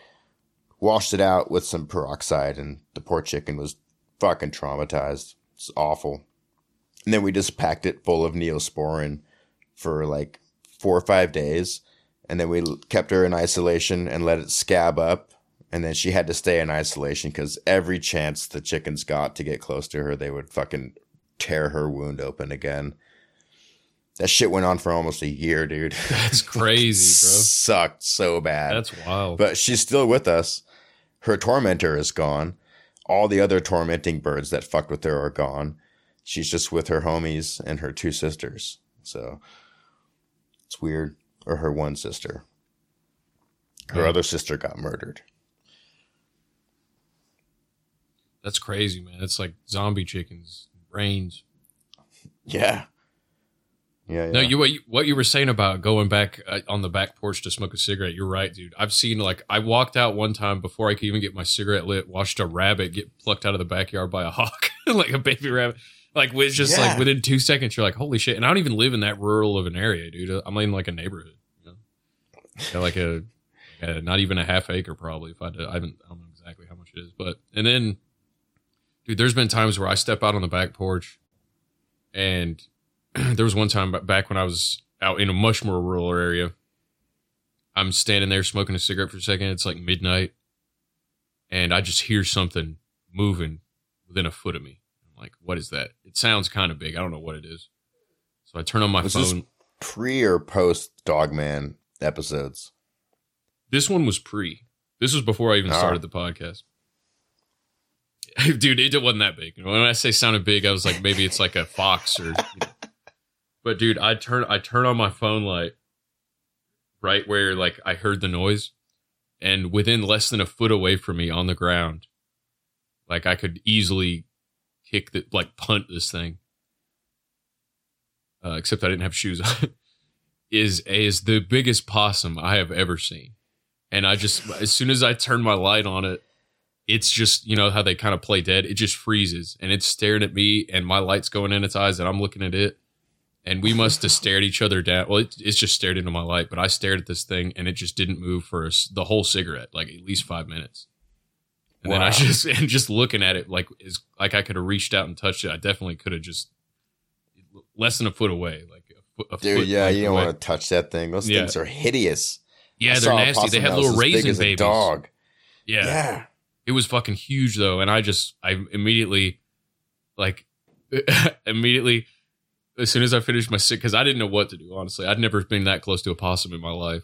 washed it out with some peroxide and the poor chicken was fucking traumatized. It's awful. And then we just packed it full of neosporin for like four or five days. And then we kept her in isolation and let it scab up. And then she had to stay in isolation because every chance the chickens got to get close to her, they would fucking tear her wound open again. That shit went on for almost a year, dude. That's crazy, bro. Sucked so bad. That's wild. But she's still with us. Her tormentor is gone. All the other tormenting birds that fucked with her are gone. She's just with her homies and her two sisters. So it's weird. Or her one sister. Her Yeah. other sister got murdered. That's crazy, man. It's like zombie chickens, brains. Yeah. Yeah. No, you what, you what you were saying about going back uh, on the back porch to smoke a cigarette. You're right, dude. I've seen like I walked out one time before I could even get my cigarette lit. Watched a rabbit get plucked out of the backyard by a hawk, like a baby rabbit. Like with just Yeah. like within two seconds, you're like, holy shit! And I don't even live in that rural of an area, dude. I'm in like a neighborhood, you know, Yeah, like a, a not even a half acre probably. If I did, I haven't, I don't know exactly how much it is, but and then, dude, there's been times where I step out on the back porch, and there was one time back when I was out in a much more rural area. I'm standing there smoking a cigarette for a second. It's like midnight, and I just hear something moving within a foot of me. Like, "What is that?" It sounds kind of big. I don't know what it is. So I turn on my Was phone. this pre or post Dogman episodes? This one was pre. This was before I even Ah. started the podcast. Dude, it wasn't that big. When I say sounded big, I was like, maybe it's like a fox or. you know. But dude, I turn I turn on my phone light right where like I heard the noise, and within less than a foot away from me on the ground, like I could easily kick that like punt this thing. Uh, except I didn't have shoes on. is is the biggest possum I have ever seen. And I just as soon as I turn my light on it, it's just you know how they kind of play dead. It just freezes and it's staring at me, and my light's going in its eyes, and I'm looking at it. And we must have stared each other down. Well, it, it's just stared into my light, but I stared at this thing, and it just didn't move for a the whole cigarette, like at least five minutes. And then I just and just looking at it, like is like I could have reached out and touched it. I definitely could have just less than a foot away, like a foot. A Dude, foot yeah, you don't away. want to touch that thing. Those Yeah. things are hideous. Yeah, I they're nasty. They possum have little raisin as a babies. dog. Yeah. Yeah. It was fucking huge though, and I just I immediately like immediately as soon as I finished my sick because I didn't know what to do. Honestly, I'd never been that close to a possum in my life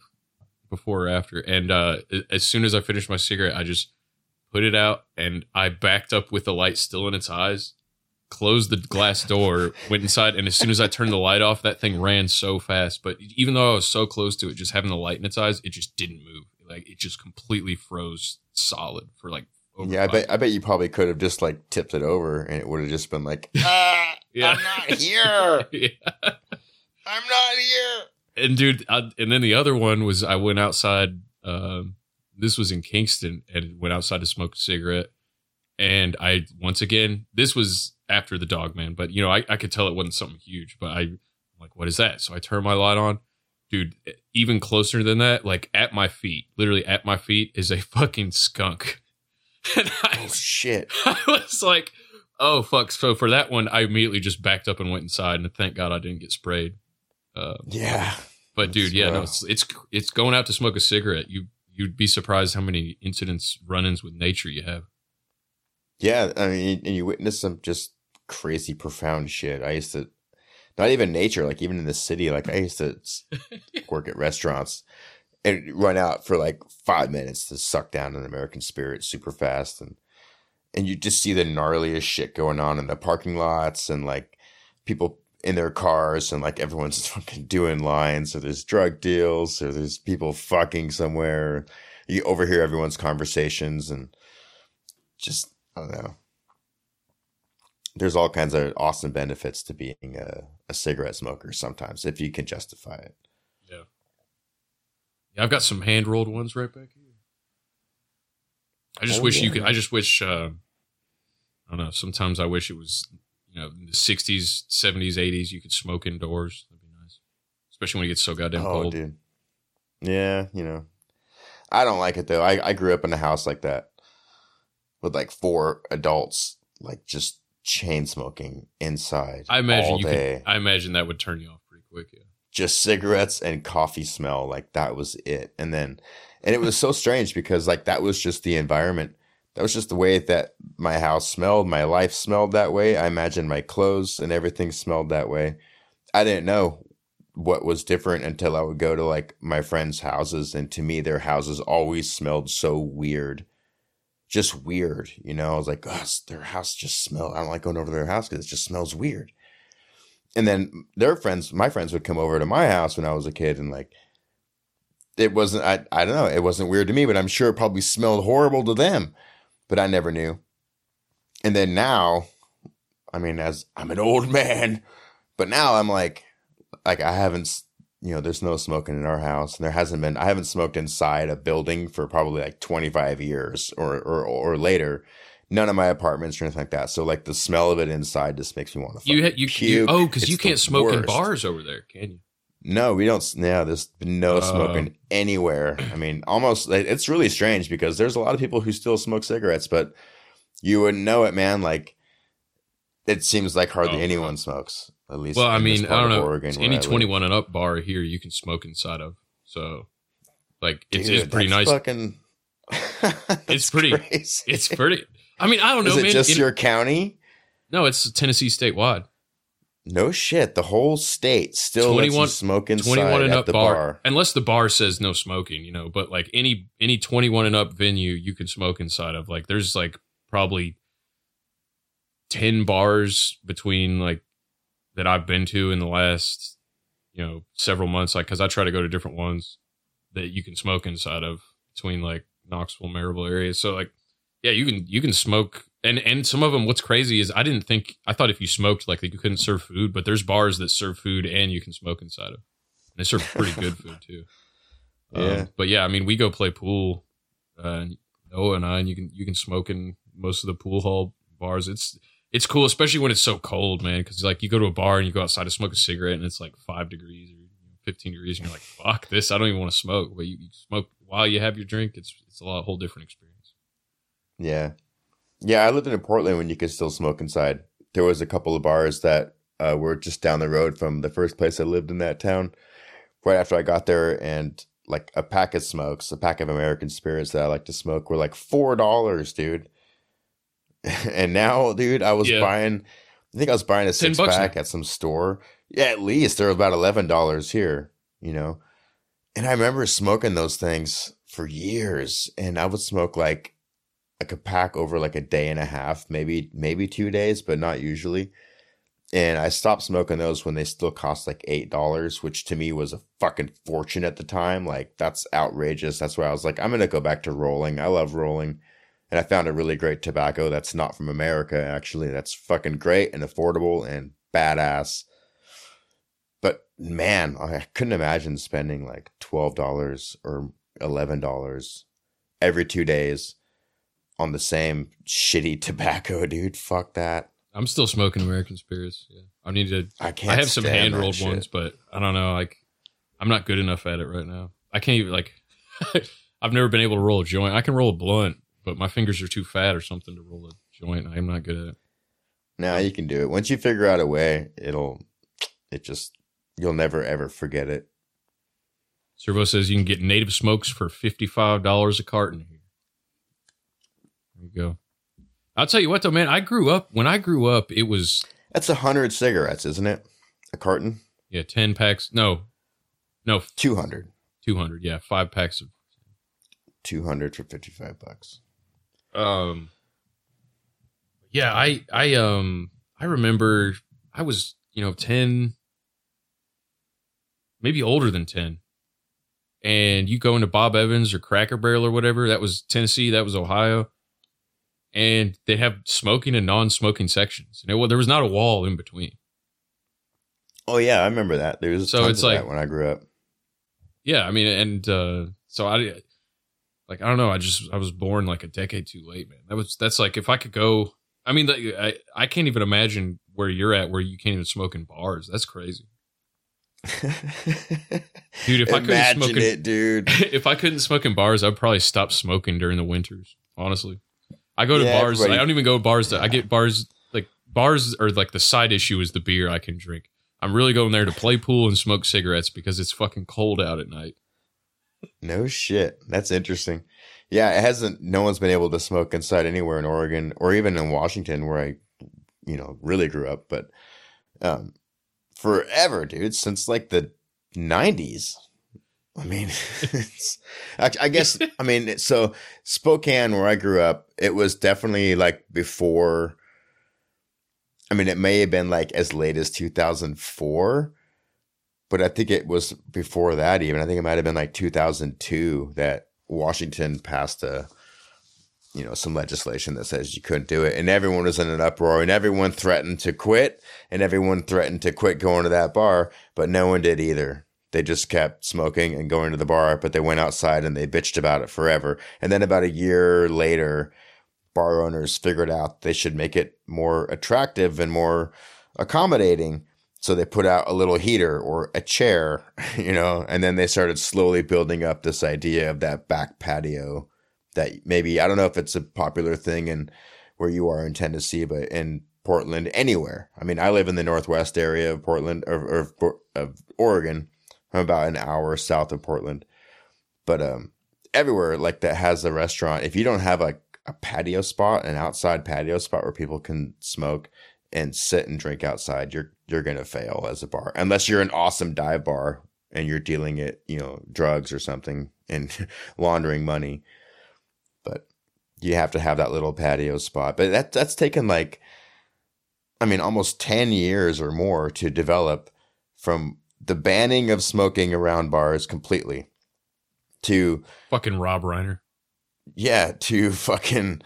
before or after. And uh, as soon as I finished my cigarette, I just put it out and I backed up with the light still in its eyes, closed the glass door, went inside, and as soon as I turned the light off, that thing ran so fast. But even though I was so close to it, just having the light in its eyes, it just didn't move. Like it just completely froze solid for like over Yeah, I bet I bet you probably could have just like tipped it over and it would have just been like, ah, Yeah. I'm not here. yeah. I'm not here. and dude I, and then the other one was i went outside um this was in kingston and went outside to smoke a cigarette. And i once again this was after the dog man but you know i, I could tell it wasn't something huge but i am like what is that? So i turned my light on. Dude even closer than that like at my feet literally at my feet is a fucking skunk. And I, Oh shit. I was like oh fuck. So for that one i immediately just backed up and went inside and thank god i didn't get sprayed. Uh, Yeah. but dude, yeah, no, it's, it's it's going out to smoke a cigarette. You you'd be surprised how many incidents, run-ins with nature you have. Yeah, I mean, and you witness some just crazy, profound shit. I used to, not even nature, like even in the city, like I used to work at restaurants and run out for like five minutes to suck down an American Spirit super fast, and and you just see the gnarliest shit going on in the parking lots and like people in their cars and like everyone's fucking doing lines or there's drug deals or there's people fucking somewhere. You overhear everyone's conversations and just I don't know. There's all kinds of awesome benefits to being a, a cigarette smoker sometimes if you can justify it. Yeah, yeah, I've got some hand rolled ones right back here. I just Oh, wish you could. I just wish. Uh, I don't know. Sometimes I wish it was, you know, in the '60s, '70s, '80s. You could smoke indoors. That'd be nice, especially when it gets so goddamn oh, cold. dude. Yeah, you know. I don't like it though. I, I grew up in a house like that with like four adults, like just chain smoking inside. I imagine all you day. could. I imagine that would turn you off pretty quick. Yeah. just cigarettes and coffee smell like that was it and then and it was so strange because like that was just the environment that was just the way that my house smelled my life smelled that way i imagine my clothes and everything smelled that way i didn't know what was different until I would go to like my friends' houses, and to me, their houses always smelled so weird, just weird. You know, I was like, oh, their house just smell. I don't like going over to their house because it just smells weird. And then their friends, my friends, would come over to my house when I was a kid, and like, it wasn't. I I don't know. It wasn't weird to me, but I'm sure it probably smelled horrible to them. But I never knew. And then now, I mean, as I'm an old man, but now I'm like, like I haven't, you know, there's no smoking in our house, and there hasn't been. I haven't smoked inside a building for probably like 25 years or or or later. None of my apartments or anything like that. So like the smell of it inside just makes me want to. You you, oh, you oh because you can't smoke in bars over there, can you? No, we don't. Yeah, there's been no Oh. smoking anywhere. I mean, almost. It's really strange because there's a lot of people who still smoke cigarettes, but you wouldn't know it, man. Like, it seems like hardly Oh, anyone smokes. At least, Well, I mean, I don't know. Oregon, Any 21 and up bar here, you can smoke inside of. So, like, it's, Dude, it's pretty nice. Fucking, it's pretty. crazy. It's pretty. I mean, I don't know, Is it man. just In- your county? No, it's Tennessee statewide. No shit. The whole state still lets you smoke inside 21 and at up the bar, bar. unless the bar says no smoking, you know. But like any any 21 and up venue, you can smoke inside of. Like, there's like probably 10 bars between like that I've been to in the last you know several months. Like, because I try to go to different ones that you can smoke inside of between like Knoxville, Maryville area. So like, yeah, you can you can smoke. And and some of them, what's crazy is I didn't think I thought if you smoked like you couldn't serve food, but there's bars that serve food and you can smoke inside of. And they serve pretty good food too. Um, Yeah. but yeah, I mean, we go play pool, uh, Noah and I, and you can you can smoke in most of the pool hall bars. It's it's cool, especially when it's so cold, man. Because like you go to a bar and you go outside to smoke a cigarette, and it's like five degrees or fifteen degrees, and you're like, "Fuck this! I don't even want to smoke." But you, you smoke while you have your drink. It's it's a lot whole different experience. Yeah. Yeah, I lived in Portland when you could still smoke inside. There was a couple of bars that uh, were just down the road from the first place I lived in that town. Right after I got there, and like a pack of smokes, a pack of American spirits that I like to smoke were like four dollars, dude. and now, dude, I was Yeah. buying. I think I was buying a six pack at some store. Yeah, at least they're about eleven dollars here. You know, and I remember smoking those things for years, and I would smoke like like a pack over like a day and a half, maybe maybe two days, but not usually. And I stopped smoking those when they still cost like eight dollars, which to me was a fucking fortune at the time. Like that's outrageous. That's why I was like, I'm gonna go back to rolling. I love rolling. And I found a really great tobacco that's not from America, actually. That's fucking great and affordable and badass. But man, I couldn't imagine spending like twelve dollars or eleven dollars every two days on the same shitty tobacco, dude. Fuck that. I'm still smoking American spirits. Yeah, I need to. I can't I have some hand rolled ones, but I don't know. Like, I'm not good enough at it right now. I can't even like. I've never been able to roll a joint. I can roll a blunt, but my fingers are too fat or something to roll a joint. I'm not good at it. No, you can do it. Once you figure out a way, it'll it just you'll never ever forget it. Servo says you can get native smokes for fifty five dollars a carton here. There you go. I'll tell you what though, man. I grew up when I grew up. It was That's a hundred cigarettes, isn't it? A carton? yeah, ten packs. No, no, Two hundred. two hundred. Yeah, five packs of Two hundred for fifty five bucks. um yeah i i um i remember i was you know 10 maybe older than 10 and you go into bob evans or cracker barrel or whatever that was tennessee that was ohio and they have smoking and non-smoking sections and it, well, there was not a wall in between Oh yeah, I remember that. There was So it's like- that when I grew up. yeah i mean and uh so i like i don't know i just i was born like a decade too late man that was that's like if i could go i mean like, i i can't even imagine where you're at where you can't even smoke in bars that's crazy dude if i couldn't smoke in, it, dude. if i couldn't smoke in bars i'd probably stop smoking during the winters honestly i go to Yeah, bars i don't even go to bars that i get bars like bars are like the side issue is the beer i can drink i'm really going there to play pool and smoke cigarettes because it's fucking cold out at night No shit. That's interesting. Yeah, it hasn't. No one's been able to smoke inside anywhere in Oregon or even in Washington, where I, you know, really grew up. But, um, forever, dude. Since like the 90s. I mean, it's, I, I guess, I mean, so Spokane, where I grew up, it was definitely like before. I mean, it may have been like as late as 2004, but I think it was before that even. I think it might have been like 2002 that Washington passed a, you know, some legislation that says you couldn't do it. And everyone was in an uproar and everyone threatened to quit and everyone threatened to quit going to that bar, but no one did either. They just kept smoking and going to the bar, but they went outside and they bitched about it forever. And then about a year later, bar owners figured out they should make it more attractive and more accommodating. So they put out a little heater or a chair, you know, and then they started slowly building up this idea of that back patio that maybe, I don't know if it's a popular thing in where you are in Tennessee, but in Portland, anywhere. I mean, I live in the Northwest area of Portland or, or of Oregon. I'm about an hour south of Portland, but, um, everywhere like that has a restaurant. If you don't have a, a patio spot, an outside patio spot where people can smoke and sit and drink outside, you're you're gonna fail as a bar unless you're an awesome dive bar and you're dealing it, you know, drugs or something and laundering money. But you have to have that little patio spot. But that that's taken like, I mean, almost ten years or more to develop from the banning of smoking around bars completely to fucking Rob Reiner. Yeah, to fucking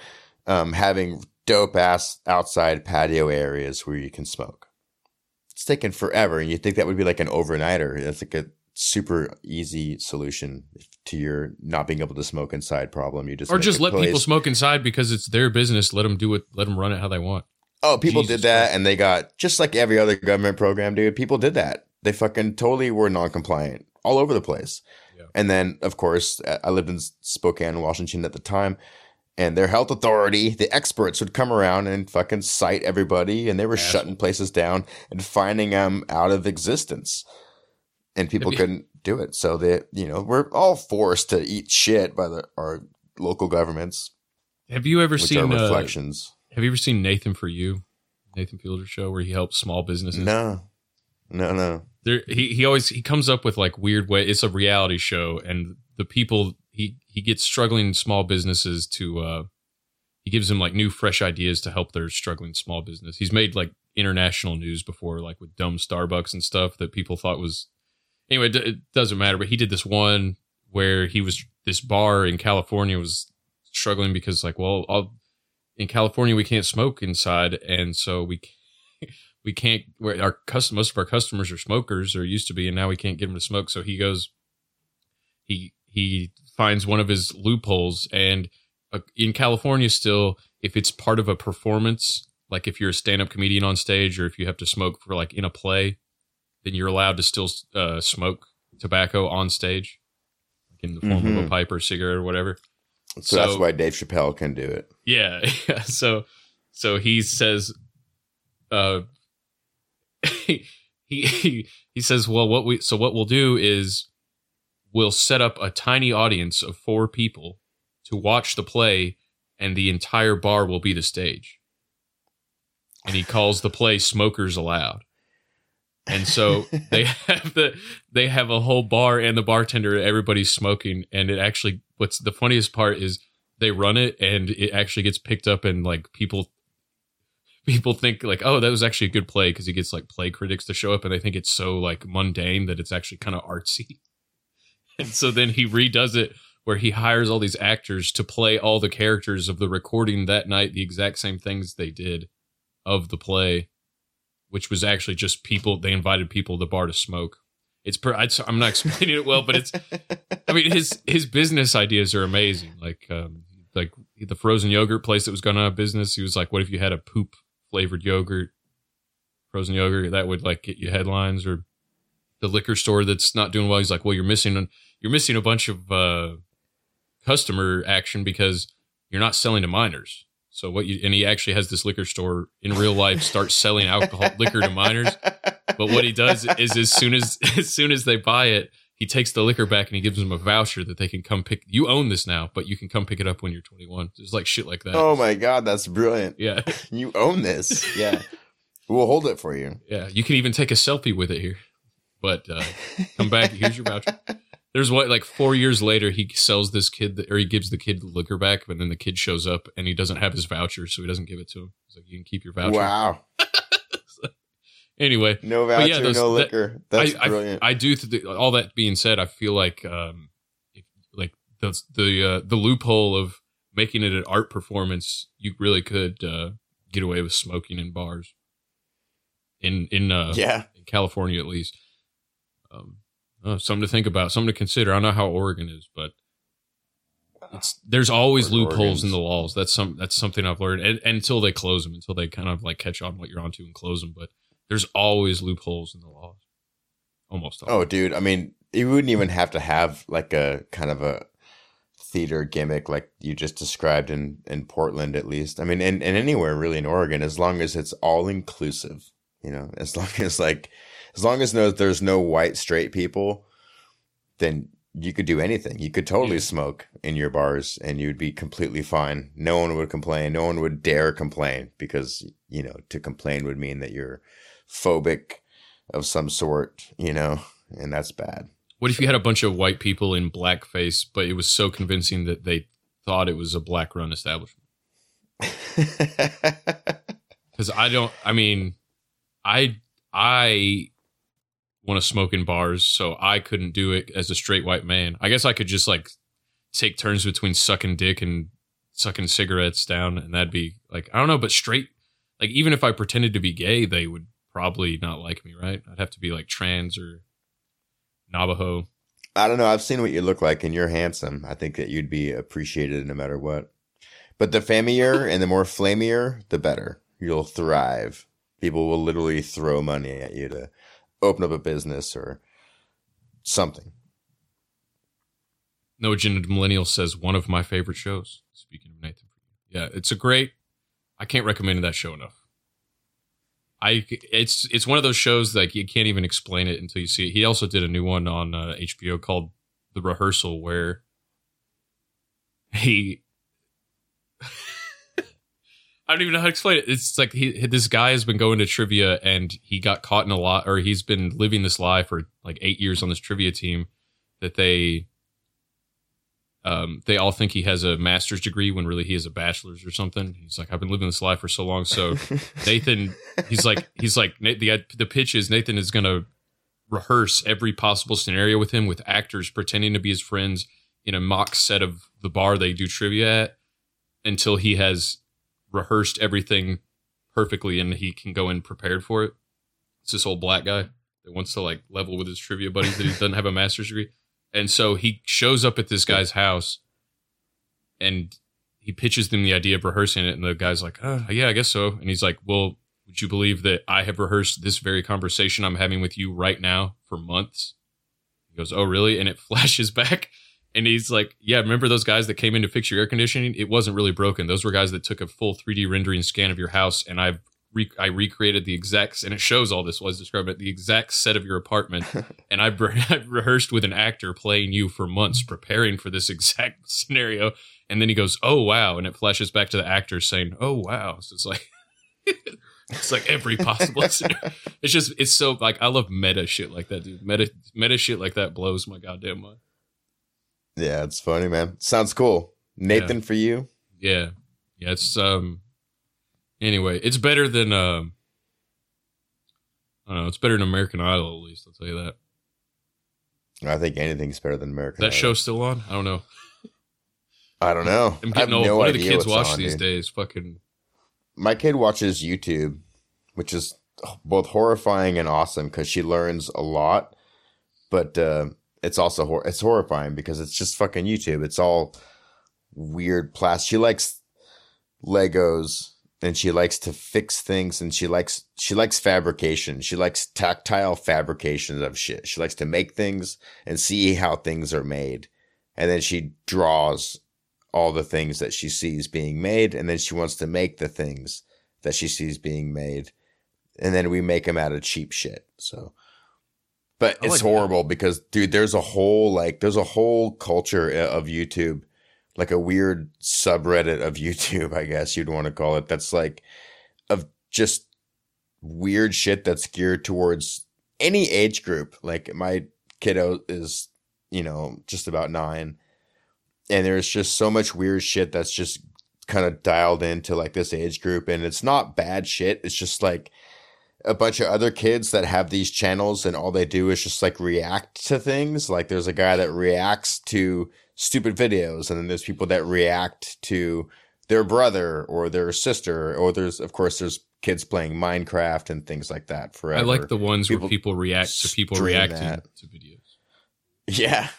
um, having dope ass outside patio areas where you can smoke. It's taken forever, and you think that would be like an overnighter. That's like a super easy solution to your not being able to smoke inside problem. You just or just let place- people smoke inside because it's their business. Let them do it. Let them run it how they want. Oh, people Jesus did that, and they got just like every other government program, dude. People did that. They fucking totally were non-compliant all over the place. And then, of course, I lived in Spokane, Washington at the time, and their health authority, the experts, would come around and fucking cite everybody, and they were shutting places down and finding them out of existence, and people you- couldn't do it. So they, you know, we're all forced to eat shit by the our local governments. Have you ever seen uh, reflections? have you ever seen Nathan for You, Nathan Fielder show where he helps small businesses? No, no, no. There, he he always he comes up with like weird way. It's a reality show, and the people he he gets struggling small businesses to. uh He gives them like new, fresh ideas to help their struggling small business. He's made like international news before, like with dumb Starbucks and stuff that people thought was. Anyway, it, doesn't matter. But he did this one where he was this bar in California was struggling because like, well, all, in California we can't smoke inside, and so we we can't where our custom most of our customers are smokers or used to be and now we can't get them to smoke so he goes he he finds one of his loopholes and uh, in california still if it's part of a performance like if you're a stand-up comedian on stage or if you have to smoke for like in a play then you're allowed to still uh, smoke tobacco on stage like in the form of a Mhm. pipe or cigarette or whatever So, that's why Dave Chappelle can do it. yeah, yeah. So so he says uh he he he says, "Well, what we so what we'll do is we'll set up a tiny audience of four people to watch the play and the entire bar will be the stage." And he calls the play Smokers Allowed. And so they have the they have a whole bar and the bartender everybody's smoking and it actually what's the funniest part is they run it and it actually gets picked up and like people people think like oh that was actually a good play because he gets like play critics to show up and they think it's so like mundane that it's actually kind of artsy. And so then he redoes it where he hires all these actors to play all the characters of the recording that night the exact same things they did of the play which was actually just people they invited people to the bar to smoke. It's per, I'd- i'm not explaining it well but it's i mean his his business ideas are amazing. Like um like the frozen yogurt place that was going out of business he was like what if you had a poop flavored yogurt frozen yogurt that would like get you headlines or the liquor store that's not doing well he's like well you're missing you're missing a bunch of uh customer action because you're not selling to minors. So what you and he actually has this liquor store in real life start selling alcohol liquor to minors. But what he does is as soon as as soon as they buy it he takes the liquor back and he gives them a voucher that they can come pick you own this now but you can come pick it up when you're 21 there's like shit like that Oh my god, that's brilliant. Yeah. you own this. Yeah. we'll hold it for you. yeah you can even take a selfie with it here but uh, come back. Here's your voucher. There's what like four years later, he sells this kid, the, or he gives the kid the liquor back, but then the kid shows up and he doesn't have his voucher, so he doesn't give it to him. He's like, "You can keep your voucher." Wow. Anyway, No voucher, no liquor. That's I, brilliant. I, I do. Th- all that being said, I feel like um, if, like the the uh, the loophole of making it an art performance, you really could uh, get away with smoking in bars. In in uh, Yeah. in California at least. Um, uh, something to think about, something to consider. I don't know how Oregon is, but it's there's always Oregon- loopholes in the laws. That's some that's something I've learned, and, and until they close them, until they kind of like catch on what you're onto and close them. But there's always loopholes in the laws. Almost. Oh, always. Oh, dude. I mean, you wouldn't even have to have like a kind of a theater gimmick like you just described in, in Portland, at least. I mean, and, and anywhere really in Oregon, as long as it's all inclusive, you know, as long as like, as long as no, there's no white straight people, then you could do anything. You could totally smoke in your bars and you'd be completely fine. No one would complain. No one would dare complain because, you know, to complain would mean that you're phobic of some sort, you know, and that's bad. What if you had a bunch of white people in blackface, but it was so convincing that they thought it was a black run establishment? Because I don't. I mean, I I want to smoke in bars, so I couldn't do it as a straight white man. I guess I could just like take turns between sucking dick and sucking cigarettes down, and that'd be like I don't know, but straight. Like even if I pretended to be gay, they would probably not like me, right? I'd have to be like trans or Navajo. I don't know. I've seen what you look like, and you're handsome. I think that you'd be appreciated no matter what. But the famier and the more flamier, the better. You'll thrive. People will literally throw money at you to open up a business or something. No Agenda Millennial says one of my favorite shows. Speaking of Nathan, yeah, it's a great. I can't recommend that show enough. I it's it's one of those shows like you can't even explain it until you see it. He also did a new one on uh, HBO called The Rehearsal, where he I don't even know how to explain it. It's like he this guy has been going to trivia and he got caught in a lot, or he's been living this lie for like eight years on this trivia team that they um, they all think he has a master's degree when really he has a bachelor's or something. He's like, I've been living this life for so long. So Nathan, he's like, he's like, the the pitch is Nathan is gonna rehearse every possible scenario with him with actors pretending to be his friends in a mock set of the bar they do trivia at until he has rehearsed everything perfectly and he can go in prepared for it. It's this old black guy that wants to like level with his trivia buddies that he doesn't have a master's degree. And so he shows up at this guy's house and he pitches them the idea of rehearsing it. And the guy's like, oh, yeah, I guess so. And he's like, well, would you believe that I have rehearsed this very conversation I'm having with you right now for months? He goes, oh, really? And it flashes back. And he's like, yeah, remember those guys that came in to fix your air conditioning? It wasn't really broken. Those were guys that took a full 3D rendering scan of your house. And I've re- I recreated the exact, and it shows all this was described it, the exact set of your apartment. and I've, re- I've rehearsed with an actor playing you for months, preparing for this exact scenario. And then he goes, oh, wow. And it flashes back to the actor saying, oh, wow. So it's like, it's like every possible scenario. It's just, it's so like, I love meta shit like that, dude. Meta, meta shit like that blows my goddamn mind. Yeah, it's funny, man. Sounds cool. Nathan, for you? Yeah. Yeah, it's um anyway, it's better than um I don't know, it's better than American Idol at least, I'll tell you that. I think anything's better than American that Idol. show still on? I don't know. I don't know. I'm I have getting old. no what do the kids watch on, these dude. days? Fucking My kid watches YouTube, which is both horrifying and awesome because she learns a lot, but uh, it's also hor- it's horrifying because it's just fucking YouTube. It's all weird plastic. She likes Legos and she likes to fix things and she likes she likes fabrication. She likes tactile fabrication of shit. She likes to make things and see how things are made. And then she draws all the things that she sees being made and then she wants to make the things that she sees being made and then we make them out of cheap shit so but it's like horrible because dude there's a whole like there's a whole culture uh, of youtube like a weird subreddit of youtube i guess you'd want to call it that's like of just weird shit that's geared towards any age group. Like my kiddo is, you know, just about nine, and there's just so much weird shit that's just kind of dialed into like this age group, and it's not bad shit. It's just like a bunch of other kids that have these channels and all they do is just like react to things. Like there's a guy that reacts to stupid videos and then there's people that react to their brother or their sister or there's of course there's kids playing Minecraft and things like that forever. I like the ones where people react to people reacting that. to videos. Yeah.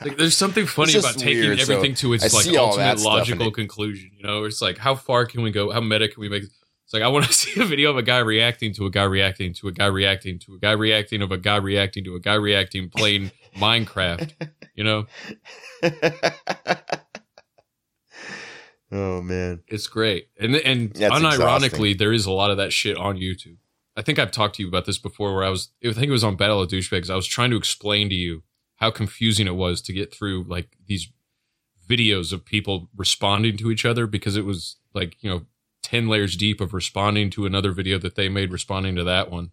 Like, there's something funny about taking weird, so everything to I its like all that ultimate logical conclusion. You know, it's like how far can we go? How meta can we make? It's like I want to see a video of a guy reacting to a guy reacting to a guy reacting to a guy reacting of a guy reacting to a guy reacting playing Minecraft. You know, Oh man. it's great, and and That's unironically, exhausting. there is a lot of that shit on YouTube. I think I've talked to you about this before, where I was, I think it was on Battle of Douchebags. I was trying to explain to you how confusing it was to get through like these videos of people responding to each other because it was like you know 10 layers deep of responding to another video that they made responding to that one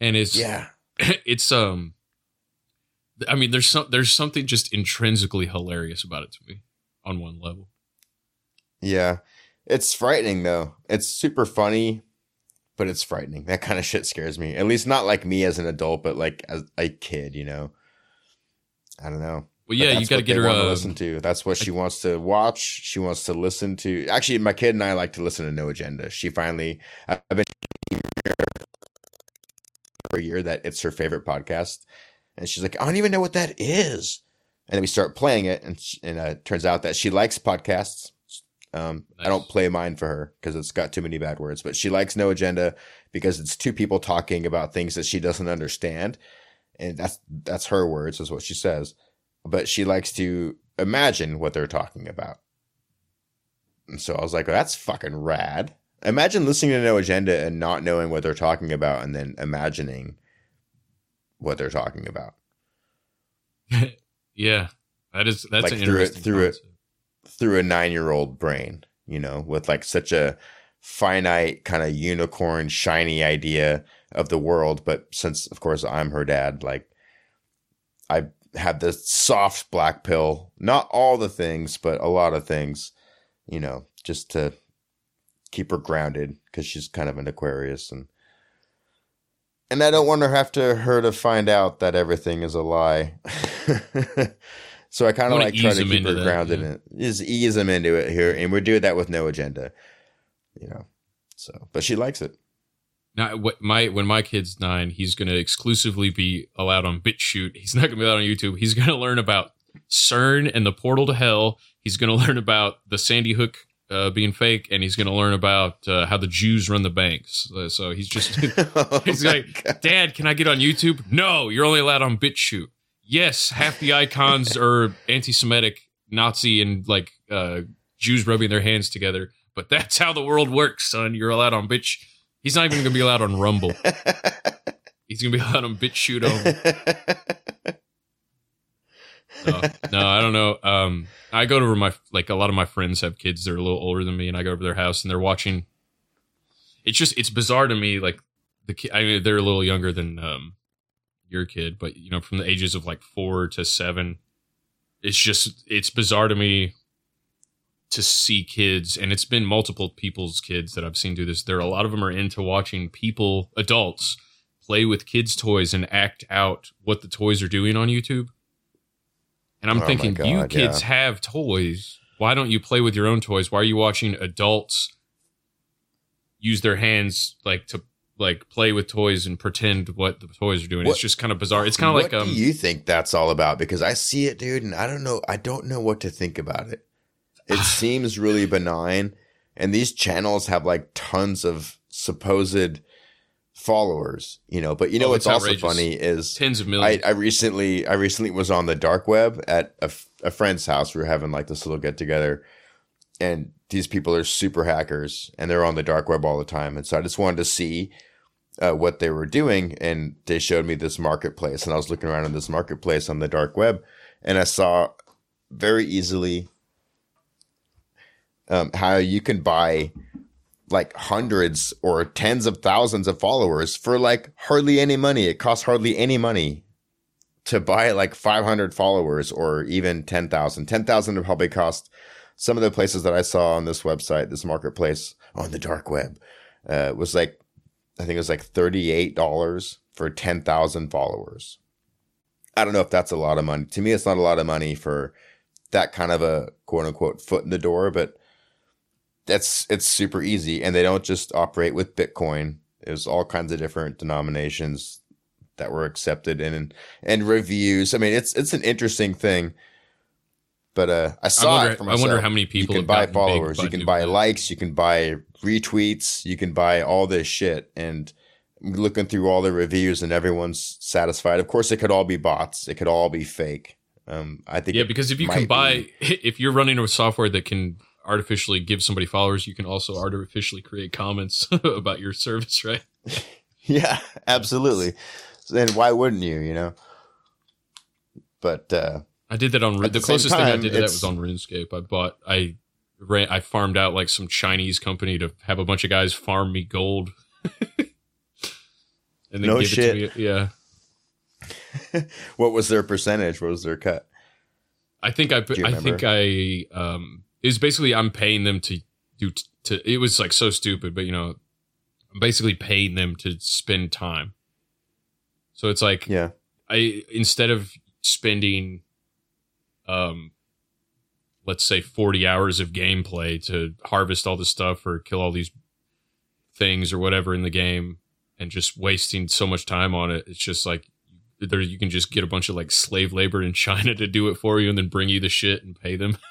and it's Yeah. it's um i mean there's some there's something just intrinsically hilarious about it to me on one level Yeah. It's frightening though. It's super funny, but it's frightening. That kind of shit scares me. At least not like me as an adult, but like as a kid, you know. I don't know. Well, yeah, you that's gotta get her, wanna um, listen to. That's what she wants to watch. She wants to listen to. Actually, my kid and I like to listen to No Agenda. She finally, I've been for a year that it's her favorite podcast, and she's like, I don't even know what that is. And then we start playing it, and sh- and uh, it turns out that she likes podcasts. Um, I don't play mine for her because it's got too many bad words, but she likes No Agenda because it's two people talking about things that she doesn't understand, and that's that's her words, is what she says. But she likes to imagine what they're talking about. And so I was like, that's fucking rad. Imagine listening to No Agenda and not knowing what they're talking about and then imagining what they're talking about. yeah that is that's like an through it through concept. it through a nine year old brain, you know, with like such a finite kind of unicorn shiny idea of the world. But since of course I'm her dad, like I have this soft black pill, not all the things, but a lot of things, you know, just to keep her grounded because she's kind of an Aquarius and and I don't want her have to her to find out that everything is a lie. so I kind of like try to keep her that, grounded yeah. and just ease them into it here, and we're doing that with no agenda, you know. So, but she likes it. Now, what my when my kid's nine, he's going to exclusively be allowed on BitChute. He's not going to be allowed on YouTube. He's going to learn about CERN and the portal to hell. He's going to learn about the Sandy Hook uh, being fake, and he's going to learn about uh, how the Jews run the banks. Uh, so he's just he's like, Dad, can I get on YouTube? No, you're only allowed on BitChute. Yes, half the icons are anti-Semitic, Nazi, and like uh, Jews rubbing their hands together. But that's how the world works, son. You're allowed on bitch. He's not even going to be allowed on Rumble. He's going to be allowed on BitChute only. No, I don't know. Um, I go to my like a lot of my friends have kids that are a little older than me, and I go over their house and they're watching. It's just it's bizarre to me. Like the kid, I mean, they're a little younger than um your kid, but you know, from the ages of like four to seven, it's just it's bizarre to me to see kids, and it's been multiple people's kids that I've seen do this. There a lot of them are into watching people, adults, play with kids' toys and act out what the toys are doing on YouTube. And I'm Oh thinking, you kids yeah. have toys. Why don't you play with your own toys? Why are you watching adults use their hands like to like play with toys and pretend what the toys are doing? What- it's just kind of bizarre. It's kind of like um, do you think that's all about? Because I see it, dude, and I don't know. I don't know what to think about it. It seems really benign, and these channels have like tons of supposed followers, you know. But you know Oh, what's also funny is Tens of I, millions. I recently, I recently was on the dark web at a, f- a friend's house. We were having like this little get together, and these people are super hackers, and they're on the dark web all the time. And so I just wanted to see uh, what they were doing, and they showed me this marketplace, and I was looking around in this marketplace on the dark web, and I saw very easily um, how you can buy like hundreds or tens of thousands of followers for like hardly any money. It costs hardly any money to buy like 500 followers or even 10,000. 10,000 would probably cost some of the places that I saw on this website, this marketplace on the dark web, uh, was like, I think it was like $38 for 10,000 followers. I don't know if that's a lot of money. To me, it's not a lot of money for that kind of a quote unquote foot in the door, but that's it's super easy. And they don't just operate with Bitcoin. There's all kinds of different denominations that were accepted and and reviews. I mean, it's it's an interesting thing. But uh, I saw wonder- it for I wonder how many people you can buy followers, you can buy likes, you can buy retweets, you can buy all this shit. And looking through all the reviews, and everyone's satisfied. Of course, it could all be bots. It could all be fake. Um, I think yeah, because if you can be. buy, if you're running a software that can artificially give somebody followers, you can also artificially create comments about your service, right? Yeah, absolutely. And why wouldn't you? You know. But uh, I did that on the, the closest thing I did to that was on RuneScape. I bought I ran I farmed out like some Chinese company to have a bunch of guys farm me gold. and No give shit. it to me. Yeah. what was their percentage? What was their cut? I think I I think I um it was basically I'm paying them to do t- to it was like so stupid, but you know, I'm basically paying them to spend time. So it's like yeah, I instead of spending um let's say 40 hours of gameplay to harvest all this stuff or kill all these things or whatever in the game and just wasting so much time on it it's just like there you can just get a bunch of like slave labor in China to do it for you and then bring you the shit and pay them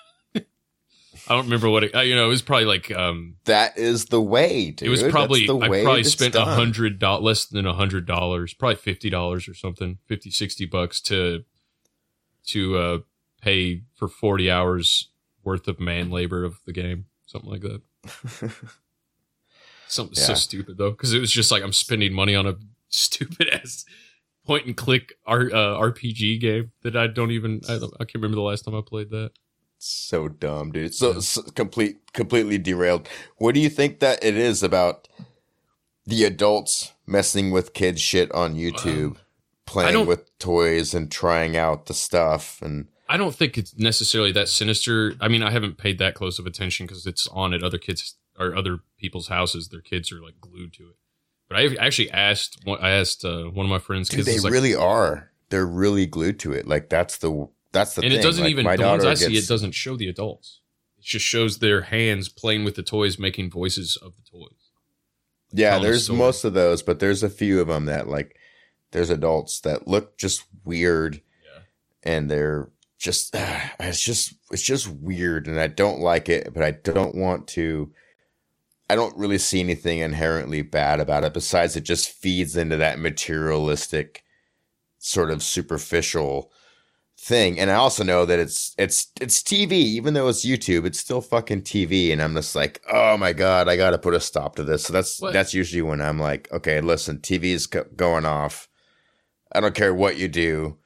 I don't remember what it uh, you know it was probably like um That is the way, dude. it was probably I probably spent a hundred dollars less than a hundred dollars, probably fifty dollars or something, 50, 60 bucks to to uh pay for forty hours worth of man labor of the game, something like that. Something so stupid though, because it was just like I'm spending money on a stupid ass point and click R, uh, RPG game that I don't even I, I can't remember the last time I played that. So dumb, dude. So, so complete, completely derailed. What do you think that it is about the adults messing with kids shit on YouTube, playing with toys and trying out the stuff and I don't think it's necessarily that sinister. I mean, I haven't paid that close of attention because it's on at other kids or other people's houses. Their kids are like glued to it. But I actually asked. one- I asked uh, one of my friends. dude, kids they like- really are. They're really glued to it. Like that's the that's the thing. and thing. it doesn't Like, even the ones I see. It doesn't show the adults. It just shows their hands playing with the toys, making voices of the toys. Yeah, there's most of those, but there's a few of them that like there's adults that look just weird, and they're just it's just it's just weird, and I don't like it, but I don't want to. I don't really see anything inherently bad about it besides it just feeds into that materialistic sort of superficial thing. And I also know that it's it's it's TV, even though it's YouTube, it's still fucking TV. And I'm just like, oh my god, I got to put a stop to this. So that's What? that's usually when I'm like, okay, listen, TV is go- going off. I don't care what you do,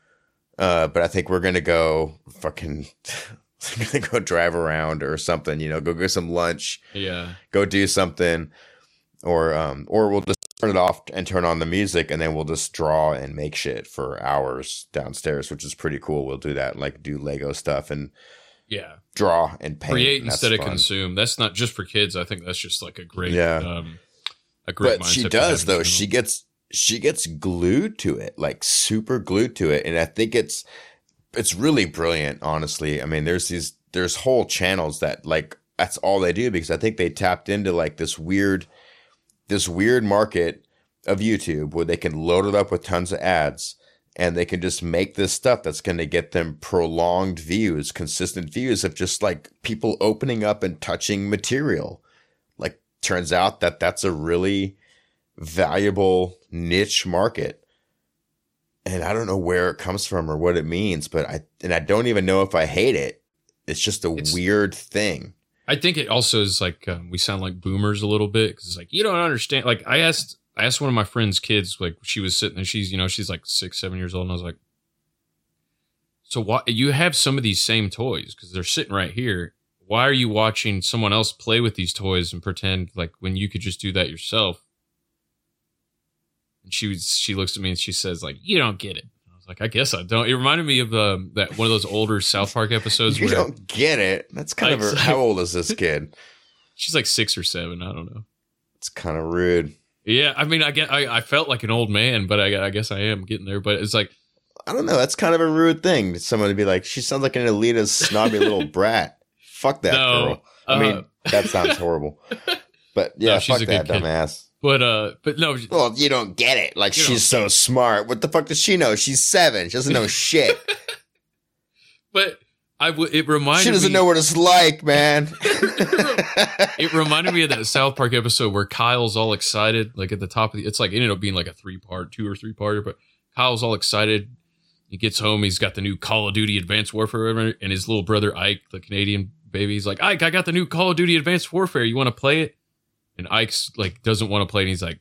uh, but I think we're gonna go fucking. gonna go drive around or something, you know, go get some lunch Yeah. go do something or um or we'll just turn it off and turn on the music and then we'll just draw and make shit for hours downstairs which is pretty cool we'll do that like do lego stuff and Yeah. draw and paint Create instead of fun. consume. That's not just for kids. I think that's just like a great. Yeah. Um, a great. but she does though she gets she gets glued to it like super glued to it and i think it's it's really brilliant honestly i mean there's these there's whole channels that like that's all they do because i think they tapped into like this weird this weird market of youtube where they can load it up with tons of ads and they can just make this stuff that's going to get them prolonged views consistent views of just like people opening up and touching material. Like turns out that that's a really valuable niche market. And i don't know where it comes from or what it means but i and i don't even know if i hate it. It's just a weird thing I think it also is like um, we sound like boomers a little bit because it's like you don't understand. Like I asked, I asked one of my friend's kids, like she was sitting and she's you know she's like six, seven years old, and I was like, so why you have some of these same toys because they're sitting right here. why are you watching someone else play with these toys and pretend like when you could just do that yourself? And she was, she looks at me and she says like, you don't get it. Was like, I guess I don't. It reminded me of um, that one of those older South Park episodes You where don't get it. That's kind of a, how old is this kid? she's like six or seven. I don't know. It's kind of rude. Yeah, I mean, I get, I, I felt like an old man, but I, I guess I am getting there. But it's like, I don't know. That's kind of a rude thing. Someone to be like, she sounds like an elitist, snobby little brat. Fuck that No, girl. I mean, uh, that sounds horrible. But yeah, No, she's fuck a that kid. dumbass. But uh, but no, Well, you don't get it. Like she's so smart. What the fuck does she know? She's seven. She doesn't know shit. but I w- it reminded me. she doesn't me, know what it's like, man. it reminded me of that South Park episode where Kyle's all excited, like at the top of the. It's like it ended up being like a three part, two or three parter, but Kyle's all excited. He gets home, he's got the new Call of Duty Advanced Warfare, and his little brother Ike, the Canadian baby, he's like, Ike, I got the new Call of Duty Advanced Warfare. You want to play it? And Ike's like doesn't want to play, and he's like,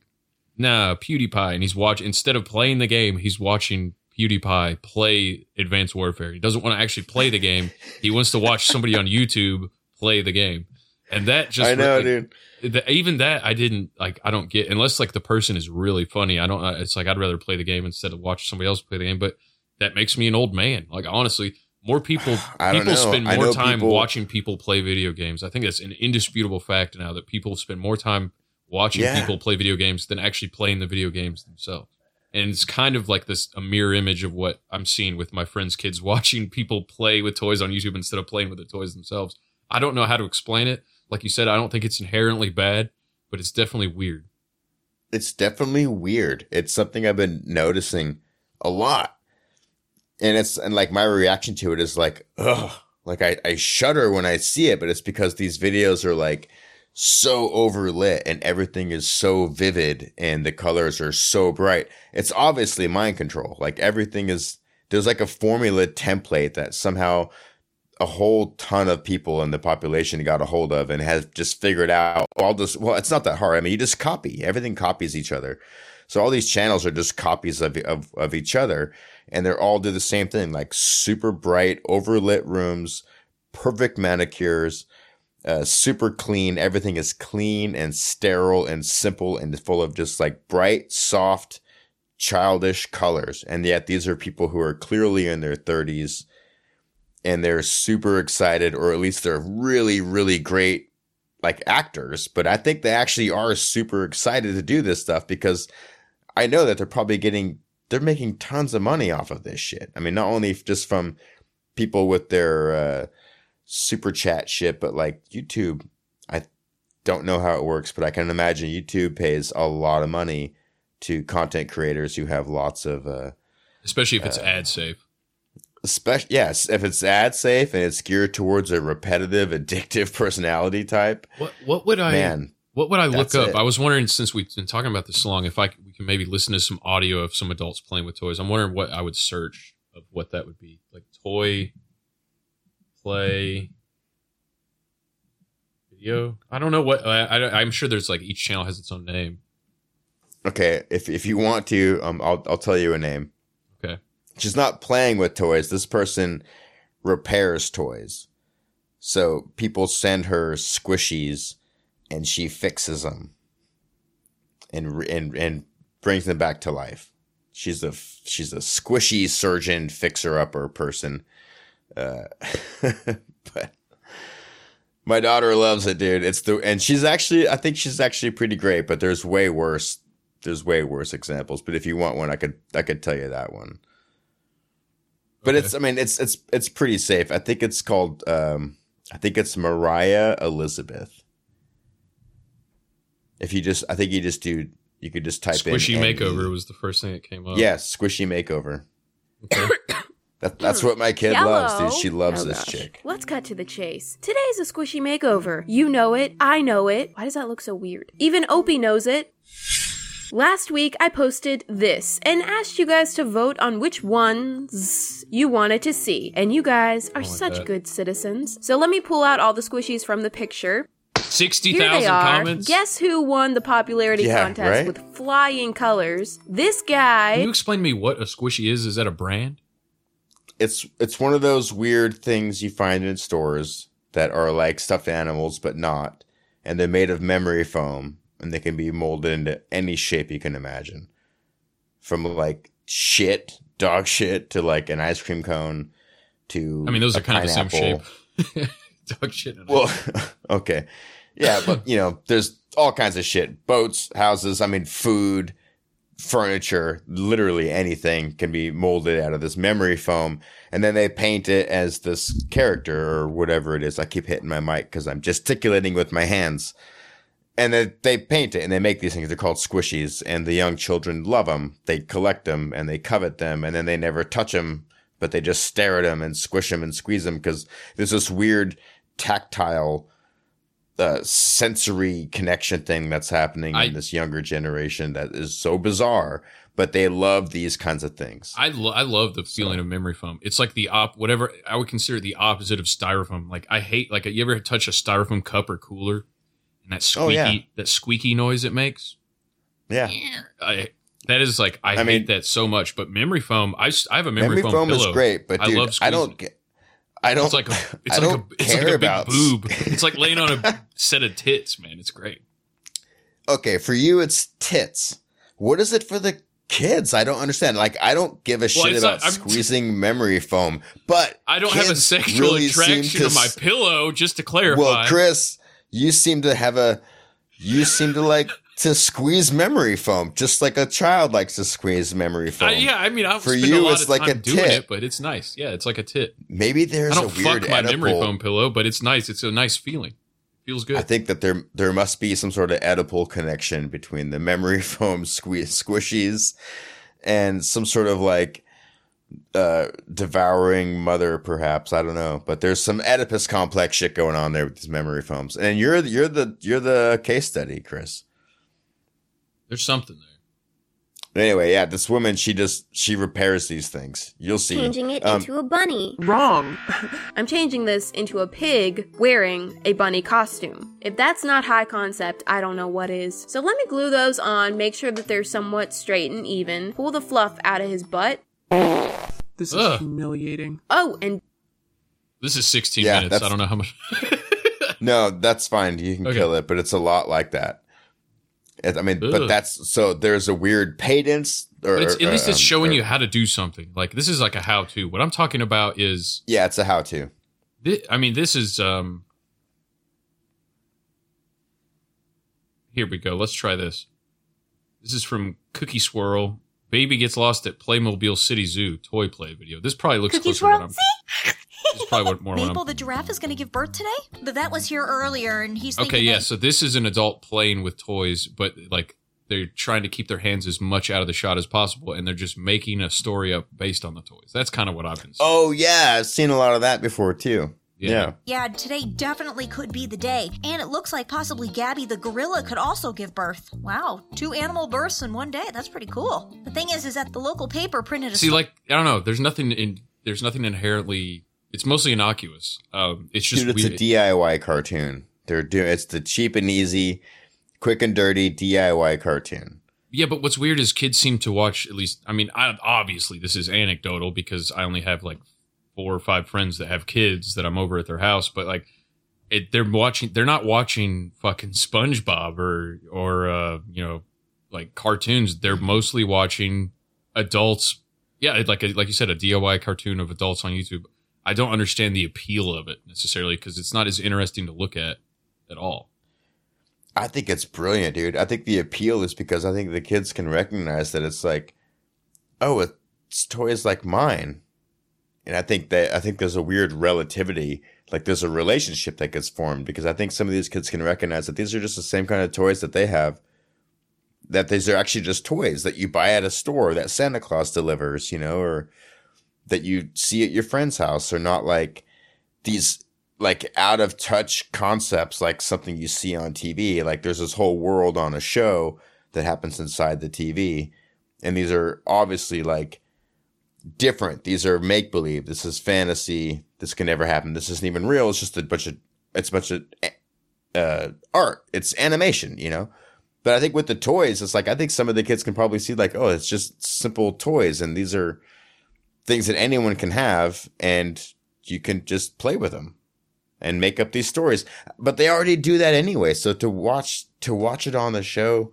Nah, PewDiePie, and he's watching instead of playing the game, he's watching PewDiePie play Advanced Warfare. He doesn't want to actually play the game. He wants to watch somebody on YouTube play the game. And that just I know, dude. the, even that I didn't like. I don't get unless like the person is really funny. I don't. Uh, it's like I'd rather play the game instead of watch somebody else play the game. But that makes me an old man. Like honestly, more people I don't people know. spend more time people- watching people play video games. I think that's an indisputable fact now that people spend more time watching Yeah. people play video games than actually playing the video games themselves. And it's kind of like this a mirror image of what I'm seeing with my friends' kids watching people play with toys on YouTube instead of playing with the toys themselves. I don't know how to explain it. Like you said, I don't think it's inherently bad, but it's definitely weird. it's definitely weird. It's something I've been noticing a lot. And it's and like my reaction to it is like, ugh. Like I, I shudder when I see it, but it's because these videos are like so overlit and everything is so vivid and the colors are so bright. It's obviously mind control. Like everything is there's like a formula template that somehow a whole ton of people in the population got a hold of and has just figured out all this. Well, it's not that hard. I mean, you just copy. Everything copies each other. So all these channels are just copies of, of, of each other and they're all do the same thing, like super bright, overlit rooms, perfect manicures, uh, super clean. Everything is clean and sterile and simple and full of just like bright, soft, childish colors. And yet these are people who are clearly in their thirties and they're super excited, or at least they're really, really great like actors. But I think they actually are super excited to do this stuff because I know that they're probably getting they're making tons of money off of this shit. I mean, not only just from people with their uh, super chat shit, but like YouTube. I don't know how it works, but I can imagine YouTube pays a lot of money to content creators who have lots of uh, Especially if it's ad safe. especially yes, if it's ad safe and it's geared towards a repetitive, addictive personality type. What what would I Man, what would I look up? it. I was wondering since we've been talking about this so long, if I we can maybe listen to some audio of some adults playing with toys. I'm wondering what I would search of what that would be like toy play video. I don't know what I, I I'm sure there's like each channel has its own name. Okay, if if you want to, um, I'll I'll tell you a name. Okay. She's not playing with toys. This person repairs toys. So people send her squishies, and she fixes them, and and and brings them back to life. She's a she's a squishy surgeon fixer upper person. Uh, but my daughter loves it, dude. It's the and she's actually I think she's actually pretty great, but there's way worse there's way worse examples. But if you want one, I could I could tell you that one. But it's I mean it's it's it's pretty safe. I think it's called um I think it's Moriah Elizabeth. If you just I think you just do you could just type Squishy in Squishy makeover was the first thing that came up. Yes, squishy makeover. that, that's what my kid loves, dude. She loves Oh, this gosh. chick. Let's cut to the chase. Today's a squishy makeover. You know it. I know it. Why does that look so weird? Even Opie knows it. Last week, I posted this and asked you guys to vote on which ones you wanted to see. And you guys are like such that. good citizens. So let me pull out all the squishies from the picture. Sixty Here they are. comments. Guess who won the popularity Yeah, contest right? with flying colors? This guy. Can you explain to me what a squishy is? Is that a brand? It's it's one of those weird things you find in stores that are like stuffed animals but not, and they're made of memory foam and they can be molded into any shape you can imagine, from like shit, dog shit, to like an ice cream cone, to I mean, those a are kind of the same shape. Dog shit. Well, okay. Yeah, but you know, there's all kinds of shit. Boats, houses, I mean food, furniture, literally anything can be molded out of this memory foam and then they paint it as this character or whatever it is. I keep hitting my mic cuz I'm gesticulating with my hands. And then they paint it and they make these things. They're called squishies and the young children love them. They collect them and they covet them and then they never touch them, but they just stare at them and squish them and squeeze them because there's this weird tactile uh, sensory connection thing that's happening in this younger generation that is so bizarre, but they love these kinds of things. I, lo- I love the feeling of memory foam. It's like the op, whatever I would consider the opposite of styrofoam. Like I hate, like you ever touch a styrofoam cup or cooler, and that Oh, squeaky, yeah. that squeaky noise it makes. Yeah. I, that is like I, hate mean- that so much. But memory foam, I, I have a memory, Memory foam, foam is great, but I dude, love I don't get. I don't. It's like a, it's I like don't a, it's like care a big about- boob. It's like laying on a set of tits, man. It's great. okay, for you it's tits. What is it for the kids? I don't understand. Like I don't give a Well, shit about not- squeezing memory foam, but I don't have a sexual really attraction to to my pillow. Just to clarify, Well, Chris, you seem to have a you seem to like to squeeze memory foam, just like a child likes to squeeze memory foam. I, yeah, I mean, I'll for you, it's like a doing tit. it, but it's nice. Yeah, it's like a tit. Maybe there's I don't a weird fuck my memory foam pillow, but it's nice. It's a nice feeling. Feels good. I think that there there must be some sort of Oedipal connection between the memory foam squeeze squishies and some sort of like uh devouring mother perhaps i don't know but there's some oedipus complex shit going on there with these memory foams and you're you're the you're the case study chris There's something there. anyway yeah this woman she just she repairs these things you'll see Changing it Um, into a bunny. Wrong. I'm changing this into a pig wearing a bunny costume. If that's not high concept, I don't know what is. So let me glue those on, make sure that they're somewhat straight and even, pull the fluff out of his butt. This is Ugh. humiliating. Oh, and This is 16 Yeah, minutes. that's- I don't know how much. no that's fine you can Okay. kill it but it's a lot like that It- i mean Ugh. but that's so there's a weird cadence or But it's, at least it's um, showing or- you how to do something. Like this is like a how-to. What I'm talking about is, yeah it's a how-to thi- I mean, this is. um Here we go. Let's try this. This is from Cookie Swirl. Baby gets lost at Playmobil City Zoo toy play video. This probably looks Cookie closer Swirl? to I'm. This is probably more what I'm Maple the giraffe is going to give birth today? The vet was here earlier and he's Okay, yeah. that- So this is an adult playing with toys, but like they're trying to keep their hands as much out of the shot as possible, and they're just making a story up based on the toys. That's kind of what I've been. Seeing. Oh yeah, I've seen a lot of that before too. Yeah. Yeah, today definitely could be the day. And it looks like possibly Gabby the gorilla could also give birth. Wow, two animal births in one day. That's pretty cool. The thing is, is that the local paper printed a See, like I don't know. There's nothing in. There's nothing inherently. It's mostly innocuous. Um, it's just Dude, it's weird. a DIY cartoon. They're doing it's the cheap and easy, quick and dirty DIY cartoon. Yeah, but what's weird is kids seem to watch at least. I mean, I, obviously this is anecdotal because I only have like four or five friends that have kids that I'm over at their house. But like, it, they're watching. They're not watching fucking SpongeBob or or uh, you know like cartoons. They're mostly watching adults. Yeah, like a, like you said, a DIY cartoon of adults on YouTube. I don't understand the appeal of it necessarily because it's not as interesting to look at at all. I think it's brilliant, dude. I think the appeal is because I think the kids can recognize that it's like, oh, it's toys like mine. And I think that I think there's a weird relativity, like there's a relationship that gets formed because I think some of these kids can recognize that these are just the same kind of toys that they have. That these are actually just toys that you buy at a store that Santa Claus delivers, you know, or that you see at your friend's house, are not like these like out of touch concepts like something you see on TV. Like there's this whole world on a show that happens inside the TV. And these are obviously like different. These are make believe. This is fantasy. This can never happen. This isn't even real. It's just a bunch of, it's a bunch of uh, art. It's animation, you know? But I think with the toys, it's like, I think some of the kids can probably see like, oh, it's just simple toys. And these are things that anyone can have and you can just play with them and make up these stories. But they already do that anyway. So to watch to watch it on the show,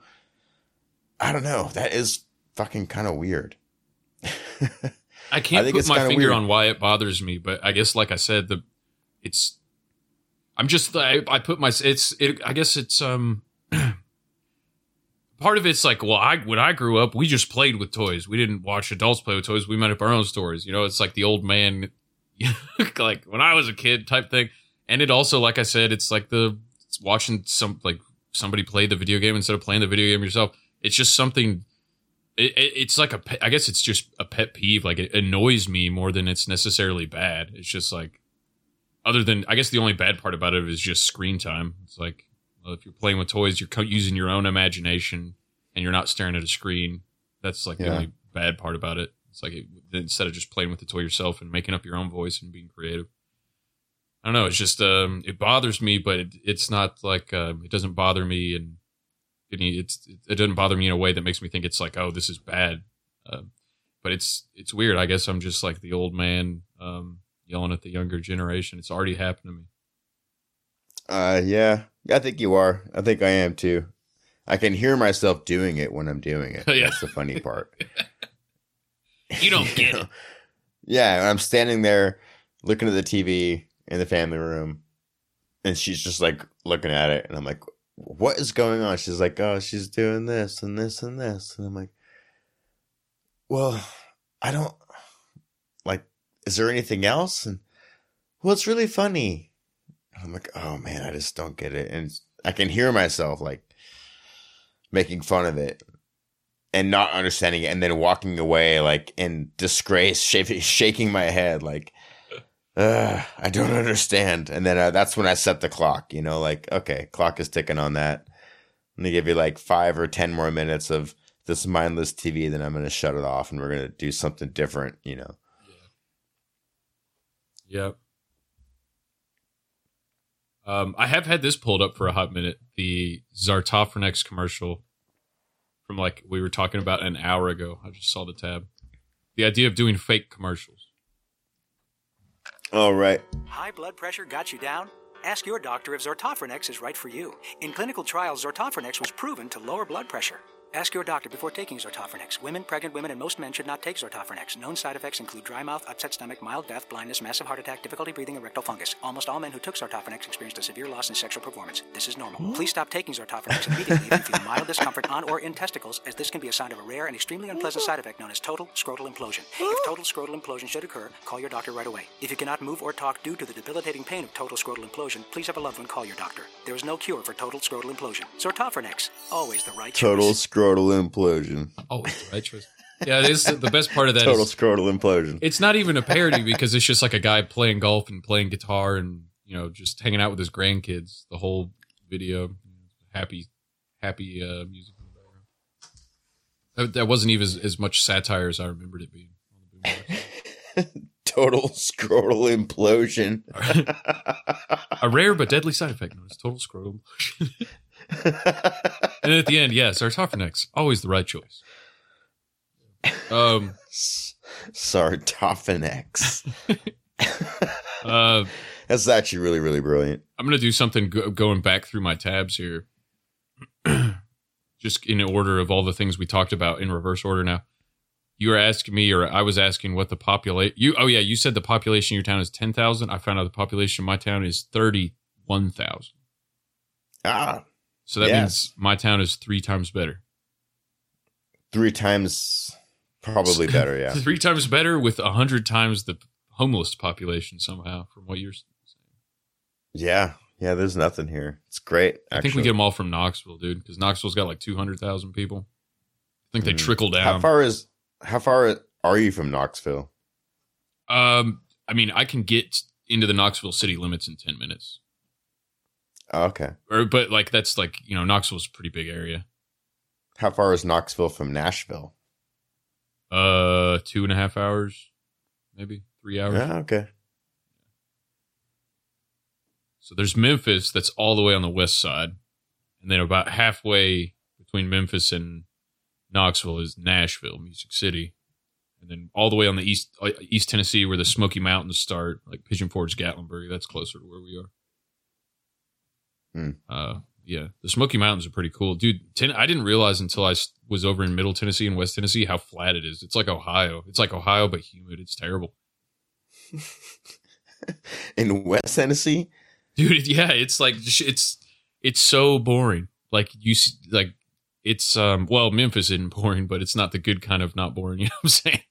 I don't know. That is fucking kind of weird. I can't I think put it's my finger weird. on why it bothers me, but I guess, like I said, the it's. I'm just I, I put my it's it I guess it's um. Part of it's like, well, I when I grew up, we just played with toys. We didn't watch adults play with toys. We made up our own stories. You know, it's like the old man, like when I was a kid type thing. And it also, like I said, it's like the it's watching some like somebody play the video game instead of playing the video game yourself. It's just something it, it, it's like a I guess it's just a pet peeve. Like it annoys me more than it's necessarily bad. It's just like, other than I guess the only bad part about it is just screen time. It's like if you're playing with toys, you're using your own imagination and you're not staring at a screen. That's like the only bad part about it. It's like it, instead of just playing with the toy yourself and making up your own voice and being creative. I don't know. It's just um, it bothers me, but it, it's not like uh, it doesn't bother me, and it, it's it doesn't bother me in a way that makes me think it's like oh this is bad. Uh, but it's it's weird. I guess I'm just like the old man um, yelling at the younger generation. It's already happened to me. Uh, yeah, I think you are. I think I am too. I can hear myself doing it when I'm doing it. Yeah. That's the funny part. You don't get it. Yeah, I'm standing there looking at the TV in the family room, and she's just like looking at it, and I'm like, "What is going on?" She's like, "Oh, she's doing this and this and this," and I'm like, "Well, I don't like. Is there anything else?" And well, it's really funny. I'm like, "Oh man, I just don't get it," and I can hear myself like making fun of it and not understanding it and then walking away like in disgrace shaking, shaking my head like i don't understand. And then uh, that's when i set the clock you know like okay clock is ticking on that. I'm gonna give you like five or ten more minutes of this mindless tv then i'm gonna shut it off and we're gonna do something different you know? Yep. Um, I have had this pulled up for a hot minute. The Zartofrenex commercial from like we were talking about an hour ago. I just saw the tab. The idea of doing fake commercials. all right High blood pressure got you down? Ask your doctor if Zortofrenex is right for you. In clinical trials, Zortofrenex was proven to lower blood pressure. Ask your doctor before taking Zortofrenex. Women, pregnant women, and most men should not take Zortofrenex. Known side effects include dry mouth, upset stomach, mild death, blindness, massive heart attack, difficulty breathing, and rectal fungus. Almost all men who took Zortofrenex experienced a severe loss in sexual performance. This is normal. Please stop taking Zortofrenex immediately if you feel mild discomfort on or in testicles, as this can be a sign of a rare and extremely unpleasant side effect known as total scrotal implosion. If total scrotal implosion should occur, call your doctor right away. If you cannot move or talk due to the debilitating pain of total scrotal implosion, please have a loved one call your doctor. There is no cure for total scrotal implosion. Zortofrenex, always the right choice. total scrotal implosion Oh, right. Yeah, it is the best part of that. total is scrotal implosion it's not even a parody because it's just like a guy playing golf and playing guitar and you know just hanging out with his grandkids. The whole video, happy, happy uh, music in the background. That, that wasn't even as, as much satire as I remembered it being. total scrotal implosion A rare but deadly side effect known as total scrotal implosion. and at the end, yes, our Zartofrenex, always the right choice. Um, Sartophanex. uh, That's actually really, really brilliant. I'm going to do something go- going back through my tabs here. Just in order of all the things we talked about in reverse order now. You were asking me, or I was asking what the population. You, oh yeah, you said the population of your town is ten thousand. I found out the population of my town is thirty-one thousand. Ah, So that Yeah. means my town is three times better. three times probably better. Yeah. three times better with a hundred times the homeless population somehow. From what you're, saying. Yeah. Yeah. There's nothing here. It's great. I think we get them all from Knoxville, dude, because Knoxville's got like two hundred thousand people. I think they Mm. trickle down. How far is how far are you from Knoxville? Um, I mean, I can get into the Knoxville city limits in ten minutes. Oh, okay. Or, but like that's like you know Knoxville's a pretty big area. How far is Knoxville from Nashville? Uh, two and a half hours, maybe three hours. Yeah, okay. So there's Memphis that's all the way on the west side, and then about halfway between Memphis and Knoxville is Nashville, Music City, and then all the way on the east uh, East Tennessee where the Smoky Mountains start, like Pigeon Forge, Gatlinburg. That's closer to where we are. Hmm. Uh, yeah, the Smoky Mountains are pretty cool, dude. Ten- I didn't realize until I was over in Middle Tennessee and West Tennessee how flat it is. It's like Ohio. It's like Ohio but humid. It's terrible, In West Tennessee, dude. Yeah, it's like it's it's so boring. Like you s- like it's um well Memphis isn't boring, but it's not the good kind of not boring. You know what I'm saying?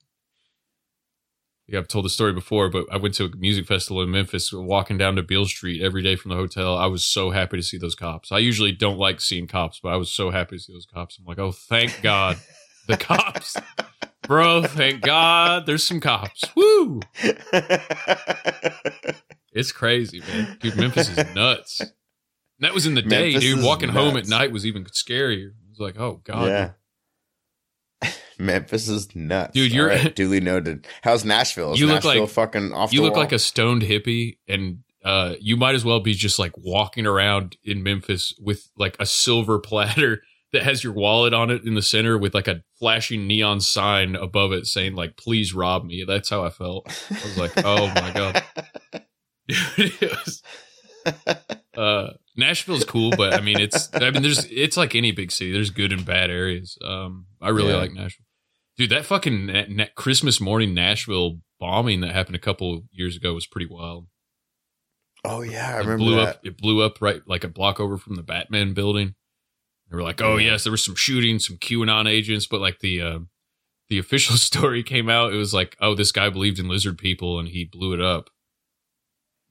Yeah, I've told the story before, but I went to a music festival in Memphis, walking down to Beale Street every day from the hotel. I was so happy to see those cops. I usually don't like seeing cops, but I was so happy to see those cops. I'm like, oh, thank God, the cops, bro. Thank God, there's some cops. Woo! It's crazy, man. Dude, Memphis is nuts. And that was in the day, dude. Walking home at night was even scarier. It was like, oh God, yeah. Memphis is nuts, Dude, you're- right, duly noted. How's Nashville? Is You look Nashville like- fucking off. you look wall? like a stoned hippie and uh you might as well be just like walking around in Memphis with like a silver platter that has your wallet on it in the center with like a flashing neon sign above it saying like please rob me that's how i felt i was like oh my god Dude, it was, uh nashville's cool but i mean it's i mean there's it's like any big city there's good and bad areas um i really Yeah. like nashville dude that fucking na- na- christmas morning nashville bombing that happened a couple years ago was pretty wild Oh yeah, I it remember blew that. up. It blew up right like a block over from the Batman building. They were like, "Oh Yeah. yes, there was some shooting, some QAnon agents," but like the uh, the official story came out, it was like, "Oh, this guy believed in lizard people and he blew it up."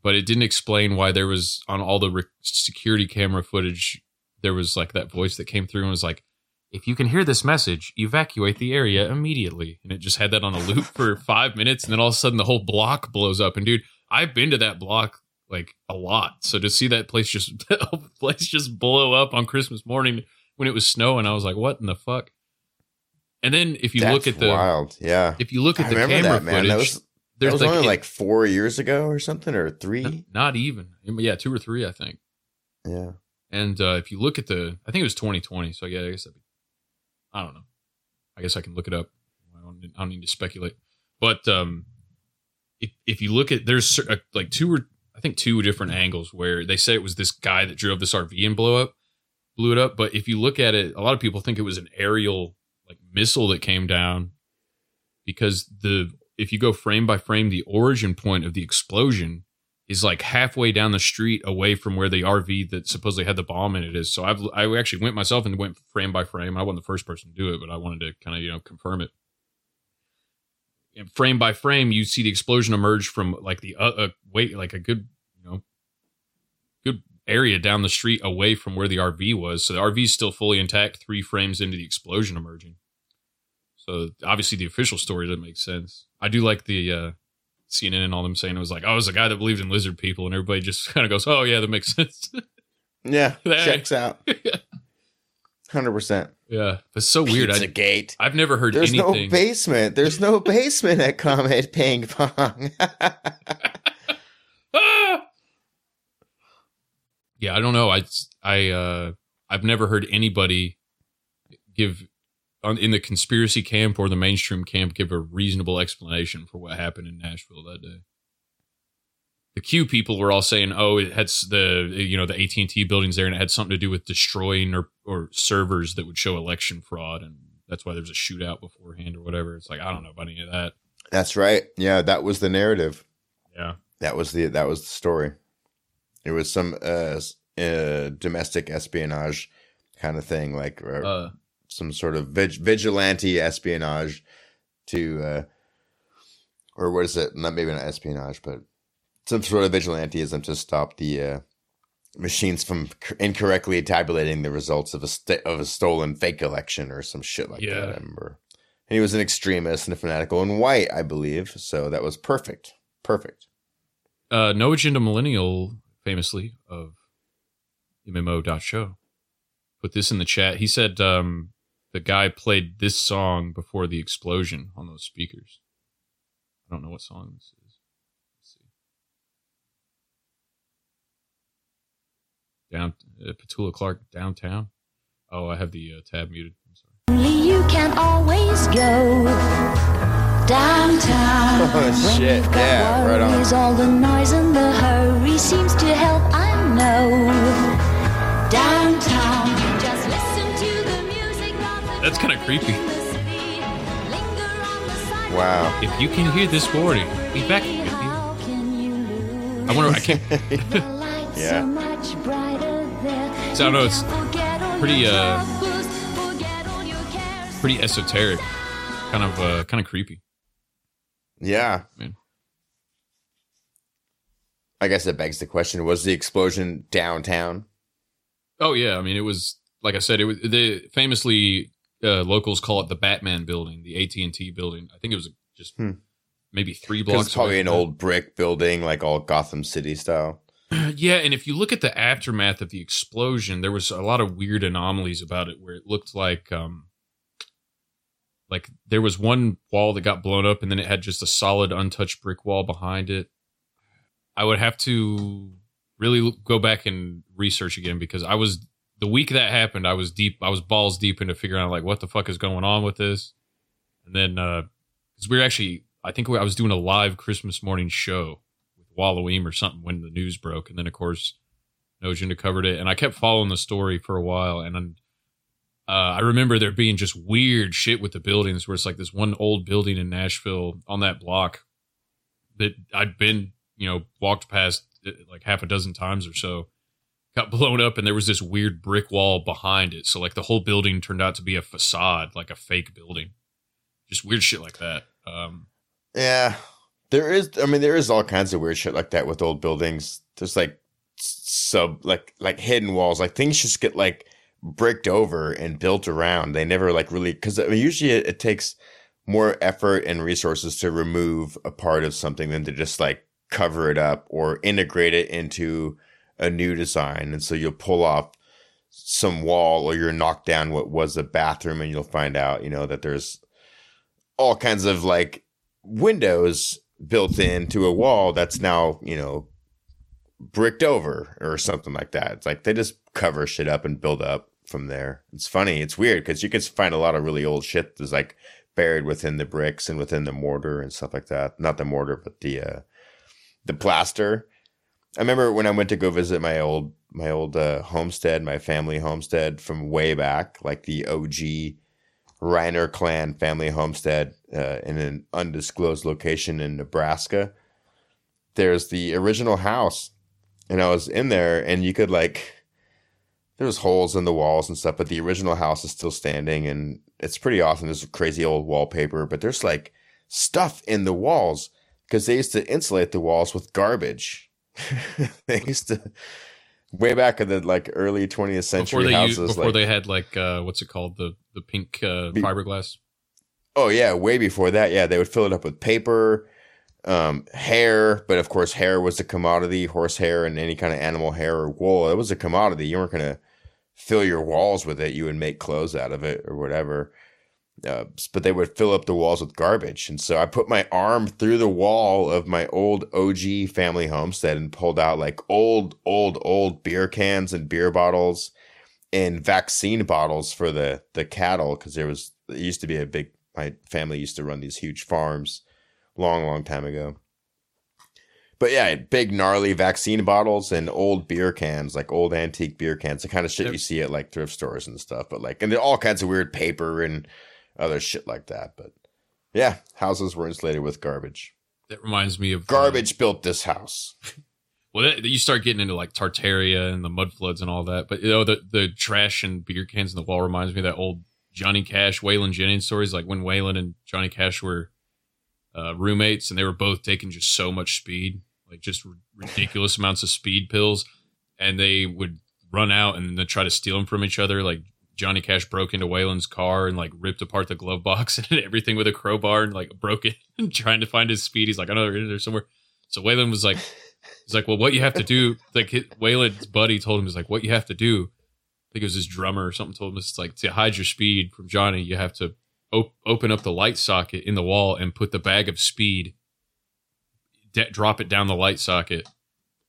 But it didn't explain why there was on all the re- security camera footage there was like that voice that came through and was like, "If you can hear this message, evacuate the area immediately." And it just had that on a loop for five minutes, and then all of a sudden the whole block blows up. And dude, I've been to that block like a lot, so to see that place just place just blow up on Christmas morning when it was snowing, I was like, "What in the fuck?" And then if you That's look at the wild, yeah. if you look at I the camera that, man. footage, That was, that was like, only like four years ago or something, or three. not even yeah, two or three, I think. Yeah. And uh, if you look at the, I think it was 2020. So yeah, I guess that'd be, I don't know. I guess I can look it up. I don't, I don't need to speculate. But um, if if you look at there's uh, like two or I think two different angles where they say it was this guy that drove this RV and blew up, blew it up. But if you look at it, a lot of people think it was an aerial like missile that came down because the if you go frame by frame, the origin point of the explosion is like halfway down the street away from where the RV that supposedly had the bomb in it is. So I've I actually went myself and went frame by frame. I wasn't the first person to do it, but I wanted to kind of you know confirm it. And frame by frame, you see the explosion emerge from like the uh, uh wait like a good you know good area down the street away from where the RV was. So the RV is still fully intact. Three frames into the explosion emerging. So obviously the official story doesn't make sense. I do like the uh CNN and all them saying it was like, oh, it was a guy that believed in lizard people, and everybody just kind of goes, oh yeah, that makes sense. Yeah, That- checks out. Hundred percent. yeah, it's so weird. I, Pizzagate. I've never heard There's no anything. basement. There's no basement at Comet Ping Pong. yeah, I don't know. I I uh I've never heard anybody give on in the conspiracy camp or the mainstream camp give a reasonable explanation for what happened in Nashville that day. The Q people were all saying, "Oh, it had the you know the AT and T buildings there, and it had something to do with destroying or or servers that would show election fraud, and that's why there was a shootout beforehand or whatever." It's like I don't know about any of that. That's right. Yeah, that was the narrative. Yeah. That was the that was the story. It was some uh, uh domestic espionage kind of thing, like uh, Uh, some sort of vig- vigilante espionage to, uh or what is it? Not maybe not espionage, but some sort of vigilanteism to stop the uh, machines from c- incorrectly tabulating the results of a st- of a stolen fake election or some shit like Yeah. that. I remember. And he was an extremist and a fanatical and white, I believe. So that was perfect. Perfect. uh, No Agenda Millennial, famously of MMO.show, put this in the chat. He said um, the guy played this song before the explosion on those speakers. I don't know what song this is. Let's see. Down uh, Petula Clark downtown. Oh, I have the uh, tab muted. I'm sorry. Only you can always go downtown. Oh, shit. Yeah, right on. all the noise and the hurry seems to help. I know. downtown. That's kind of creepy. Wow. If you can hear this warning, be back with you. I wonder. I can't. Yeah. So I don't know. It's pretty, uh, pretty esoteric. Kind of, uh, kind of creepy. Yeah. Man. I guess that begs the question: Was the explosion downtown? Oh yeah, I mean it was like I said, it was the famously uh, locals call it the Batman building, the AT and T building. I think it was just Hmm. maybe three blocks. It's probably away an old brick building, like all Gotham City style. Yeah, and if you look at the aftermath of the explosion, there was a lot of weird anomalies about it where it looked like um like there was one wall that got blown up and then it had just a solid untouched brick wall behind it. I would have to really l- go back and research again because I was the week that happened, I was deep I was balls deep into figuring out like what the fuck is going on with this. And then uh cuz we were actually I think we, I was doing a live Christmas morning show with Wallowim or something when the news broke, and then of course Nojinda covered it, and I kept following the story for a while, and uh, I remember there being just weird shit with the buildings, where it's like this one old building in Nashville on that block that I'd been, you know, walked past uh, like half a dozen times or so, got blown up, and there was this weird brick wall behind it, so like the whole building turned out to be a facade, like a fake building, just weird shit like that. Um, Yeah. There is I mean there is all kinds of weird shit like that with old buildings. There's like sub like like hidden walls. Like things just get like bricked over and built around. They never like really cuz I mean, usually it, it takes more effort and resources to remove a part of something than to just like cover it up or integrate it into a new design. And so you'll pull off some wall or you'll knock down what was a bathroom and you'll find out, you know, that there's all kinds of like windows built into a wall that's now, you know, bricked over or something like that. It's like they just cover shit up and build up from there. It's funny. It's weird because you can find a lot of really old shit that's like buried within the bricks and within the mortar and stuff like that. Not the mortar, but the uh the plaster. I remember when I went to go visit my old my old uh, homestead, my family homestead from way back, like the OG Reiner clan family homestead uh, in an undisclosed location in Nebraska. There's the original house, and I was in there, and you could like, there was holes in the walls and stuff, but the original house is still standing, and it's pretty awesome. There's crazy old wallpaper, but there's like stuff in the walls because they used to insulate the walls with garbage. they used to way back in the like early 20th century before they houses used, before like, they had like uh, what's it called the the pink uh, fiberglass. Oh yeah, way before that. Yeah, they would fill it up with paper, um, hair, but of course hair was a commodity, horse hair and any kind of animal hair or wool. It was a commodity. You weren't gonna fill your walls with it. You would make clothes out of it or whatever. Uh, but they would fill up the walls with garbage. And so I put my arm through the wall of my old OG family homestead and pulled out like old, old, old beer cans and beer bottles and vaccine bottles for the the cattle because there was it used to be a big my family used to run these huge farms long long time ago but yeah big gnarly vaccine bottles and old beer cans like old antique beer cans the kind of shit you see at like thrift stores and stuff but like and there all kinds of weird paper and other shit like that but yeah houses were insulated with garbage That reminds me of uh, garbage built this house Well, that, you start getting into like Tartaria and the mud floods and all that. But you know, the the trash and beer cans in the wall reminds me of that old Johnny Cash, Waylon Jennings stories. Like when Waylon and Johnny Cash were uh, roommates, and they were both taking just so much speed, like just r- ridiculous amounts of speed pills, and they would run out and then try to steal them from each other. Like Johnny Cash broke into Waylon's car and like ripped apart the glove box and everything with a crowbar and like broke it, and trying to find his speed. He's like, I know they're in there somewhere. So Waylon was like, he's like, well, what you have to do, like his, Waylon's buddy told him, he's like, what you have to do. I think it was his drummer or something told him it's like to hide your speed from Johnny, you have to op- open up the light socket in the wall and put the bag of speed, de- drop it down the light socket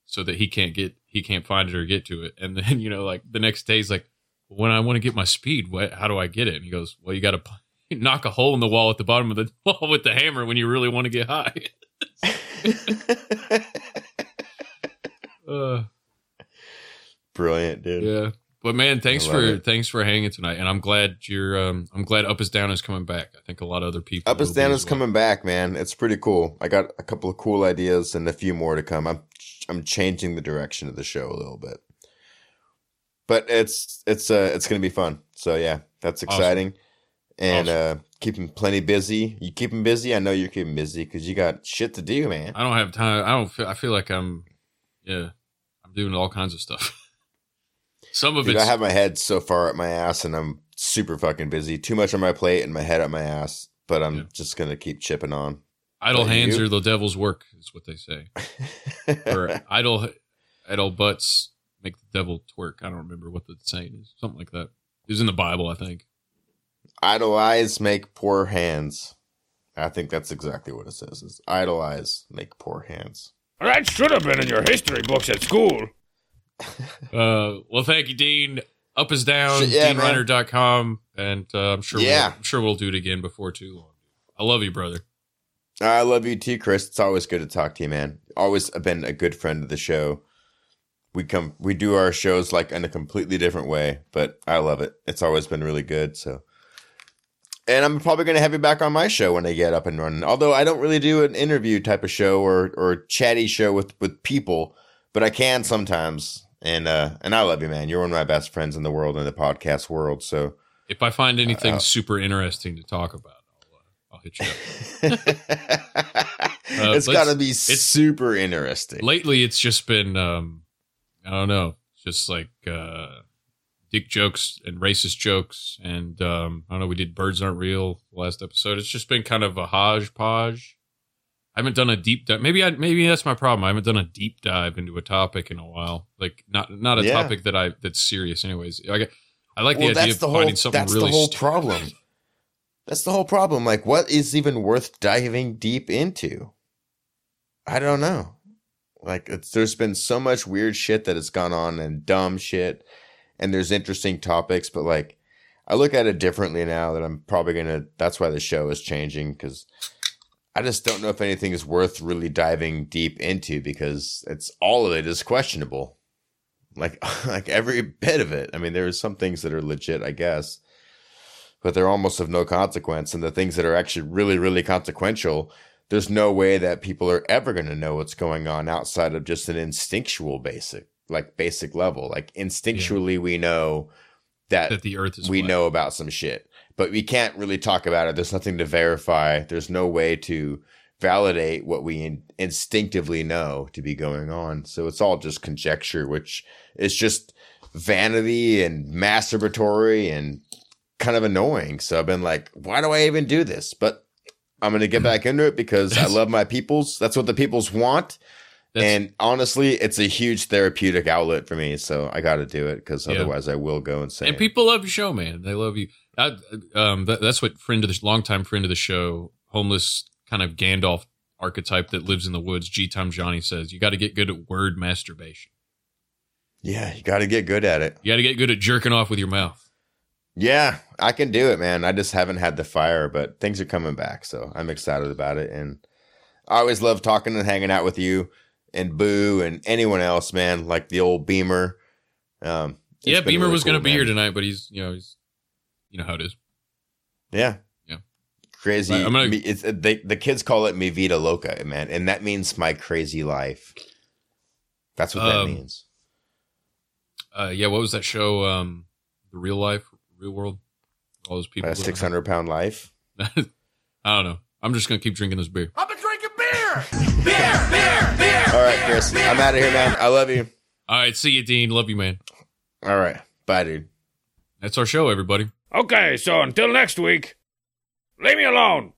so that he can't get, he can't find it or get to it. And then, you know, like the next day he's like, when I want to get my speed, what, how do I get it? And he goes, well, you got to knock a hole in the wall at the bottom of the wall with the hammer when you really want to get high. uh, brilliant dude yeah. But man, thanks for it. thanks for hanging tonight, and I'm glad you're. Um, I'm glad Up is Down is coming back. I think a lot of other people. Up will is down is well. coming back, man. It's pretty cool. I got a couple of cool ideas and a few more to come. I'm I'm changing the direction of the show a little bit, but it's it's uh it's gonna be fun. So yeah, that's Awesome. exciting, and uh keeping plenty busy. You keep him busy. I know you're keeping busy because you got shit to do, man. I don't have time. I don't. Feel, I feel like I'm. Yeah, I'm doing all kinds of stuff. Some of it. I have my head so far up my ass, and I'm super fucking busy. Too much on my plate and my head up my ass. But I'm just gonna keep chipping on. idle But hands you? are the devil's work, is what they say. or idle, idle butts make the devil twerk. I don't remember what the saying is. Something like that. It was in the Bible, I think. Idle eyes make poor hands. I think that's exactly what it says. Is idle eyes make poor hands. That should have been in your history books at school. Uh, well, thank you, Dean. Up is down, Shit, yeah, man. deanreiner.com. And uh, I'm sure Yeah. we'll, I'm sure we'll do it again before too long. I love you, brother. I love you too, Chris. It's always good to talk to you, man. Always been a good friend of the show. We come, we do our shows like in a completely different way, but I love it. It's always been really good. So, and I'm probably going to have you back on my show when I get up and running. Although I don't really do an interview type of show or or chatty show with with people, but I can sometimes. And uh, and I love you, man. You're one of my best friends in the world in the podcast world. So If I find anything Uh, super interesting to talk about, I'll, uh, I'll hit you up. Uh, it's got to be it's- super interesting. lately it's just been um i don't know just like uh dick jokes and racist jokes and um i don't know we did birds aren't real last episode it's just been kind of a hodgepodge i haven't done a deep dive maybe i maybe that's my problem i haven't done a deep dive into a topic in a while like not not a Yeah. topic that i that's serious anyways like i like well, the idea of the finding whole, something that's really the whole stupid. problem. That's the whole problem. Like, what is even worth diving deep into? I don't know. Like, it's, there's been so much weird shit that has gone on and dumb shit, and there's interesting topics, but like, I look at it differently now that I'm probably gonna. That's why the show is changing because I just don't know if anything is worth really diving deep into because it's all of it is questionable like like every bit of it. I mean, there there's some things that are legit, I guess, but they're almost of no consequence. And the things that are actually really, really consequential, there's no way that people are ever going to know what's going on outside of just an instinctual basic, like basic level. Like instinctually, we know that, That the earth is we flat. know about some shit, but we can't really talk about it. There's nothing to verify. There's no way to validate what we in- instinctively know to be going on. So it's all just conjecture, which is just vanity and masturbatory and kind of annoying. So I've been like, why do I even do this? But I'm going to get back into it because I love my peoples. That's what the peoples want. and honestly, it's a huge therapeutic outlet for me. So I got to do it because Yeah. otherwise I will go insane. And people love your show, man. They love you. I, um, that, that's what friend of the longtime friend of the show, homeless kind of Gandalf archetype that lives in the woods. G. Tom Johnny says you got to get good at word masturbation. yeah, you got to get good at it. You got to get good at jerking off with your mouth. Yeah, I can do it, man. I just haven't had the fire, but things are coming back, so I'm excited about it. And I always love talking and hanging out with you and Boo and anyone else, man. Like the old Beamer. Um, yeah, Beamer really was going to be here tonight, but he's you know he's you know how it is. Yeah, Yeah. crazy. I'm gonna- it's, they, the kids call it mi vida loca, man, and that means my crazy life. That's what that Um, means. Uh, yeah, what was that show? Um, the real life, real world. All those people. A six hundred pound life. I don't know. I'm just gonna keep drinking this beer. I've been drinking beer, beer, beer, beer. All right, Chris, I'm out of here, man. I love you. All right, see you, Dean. Love you, man. All right, bye, dude. That's our show, everybody. Okay, so until next week, leave me alone.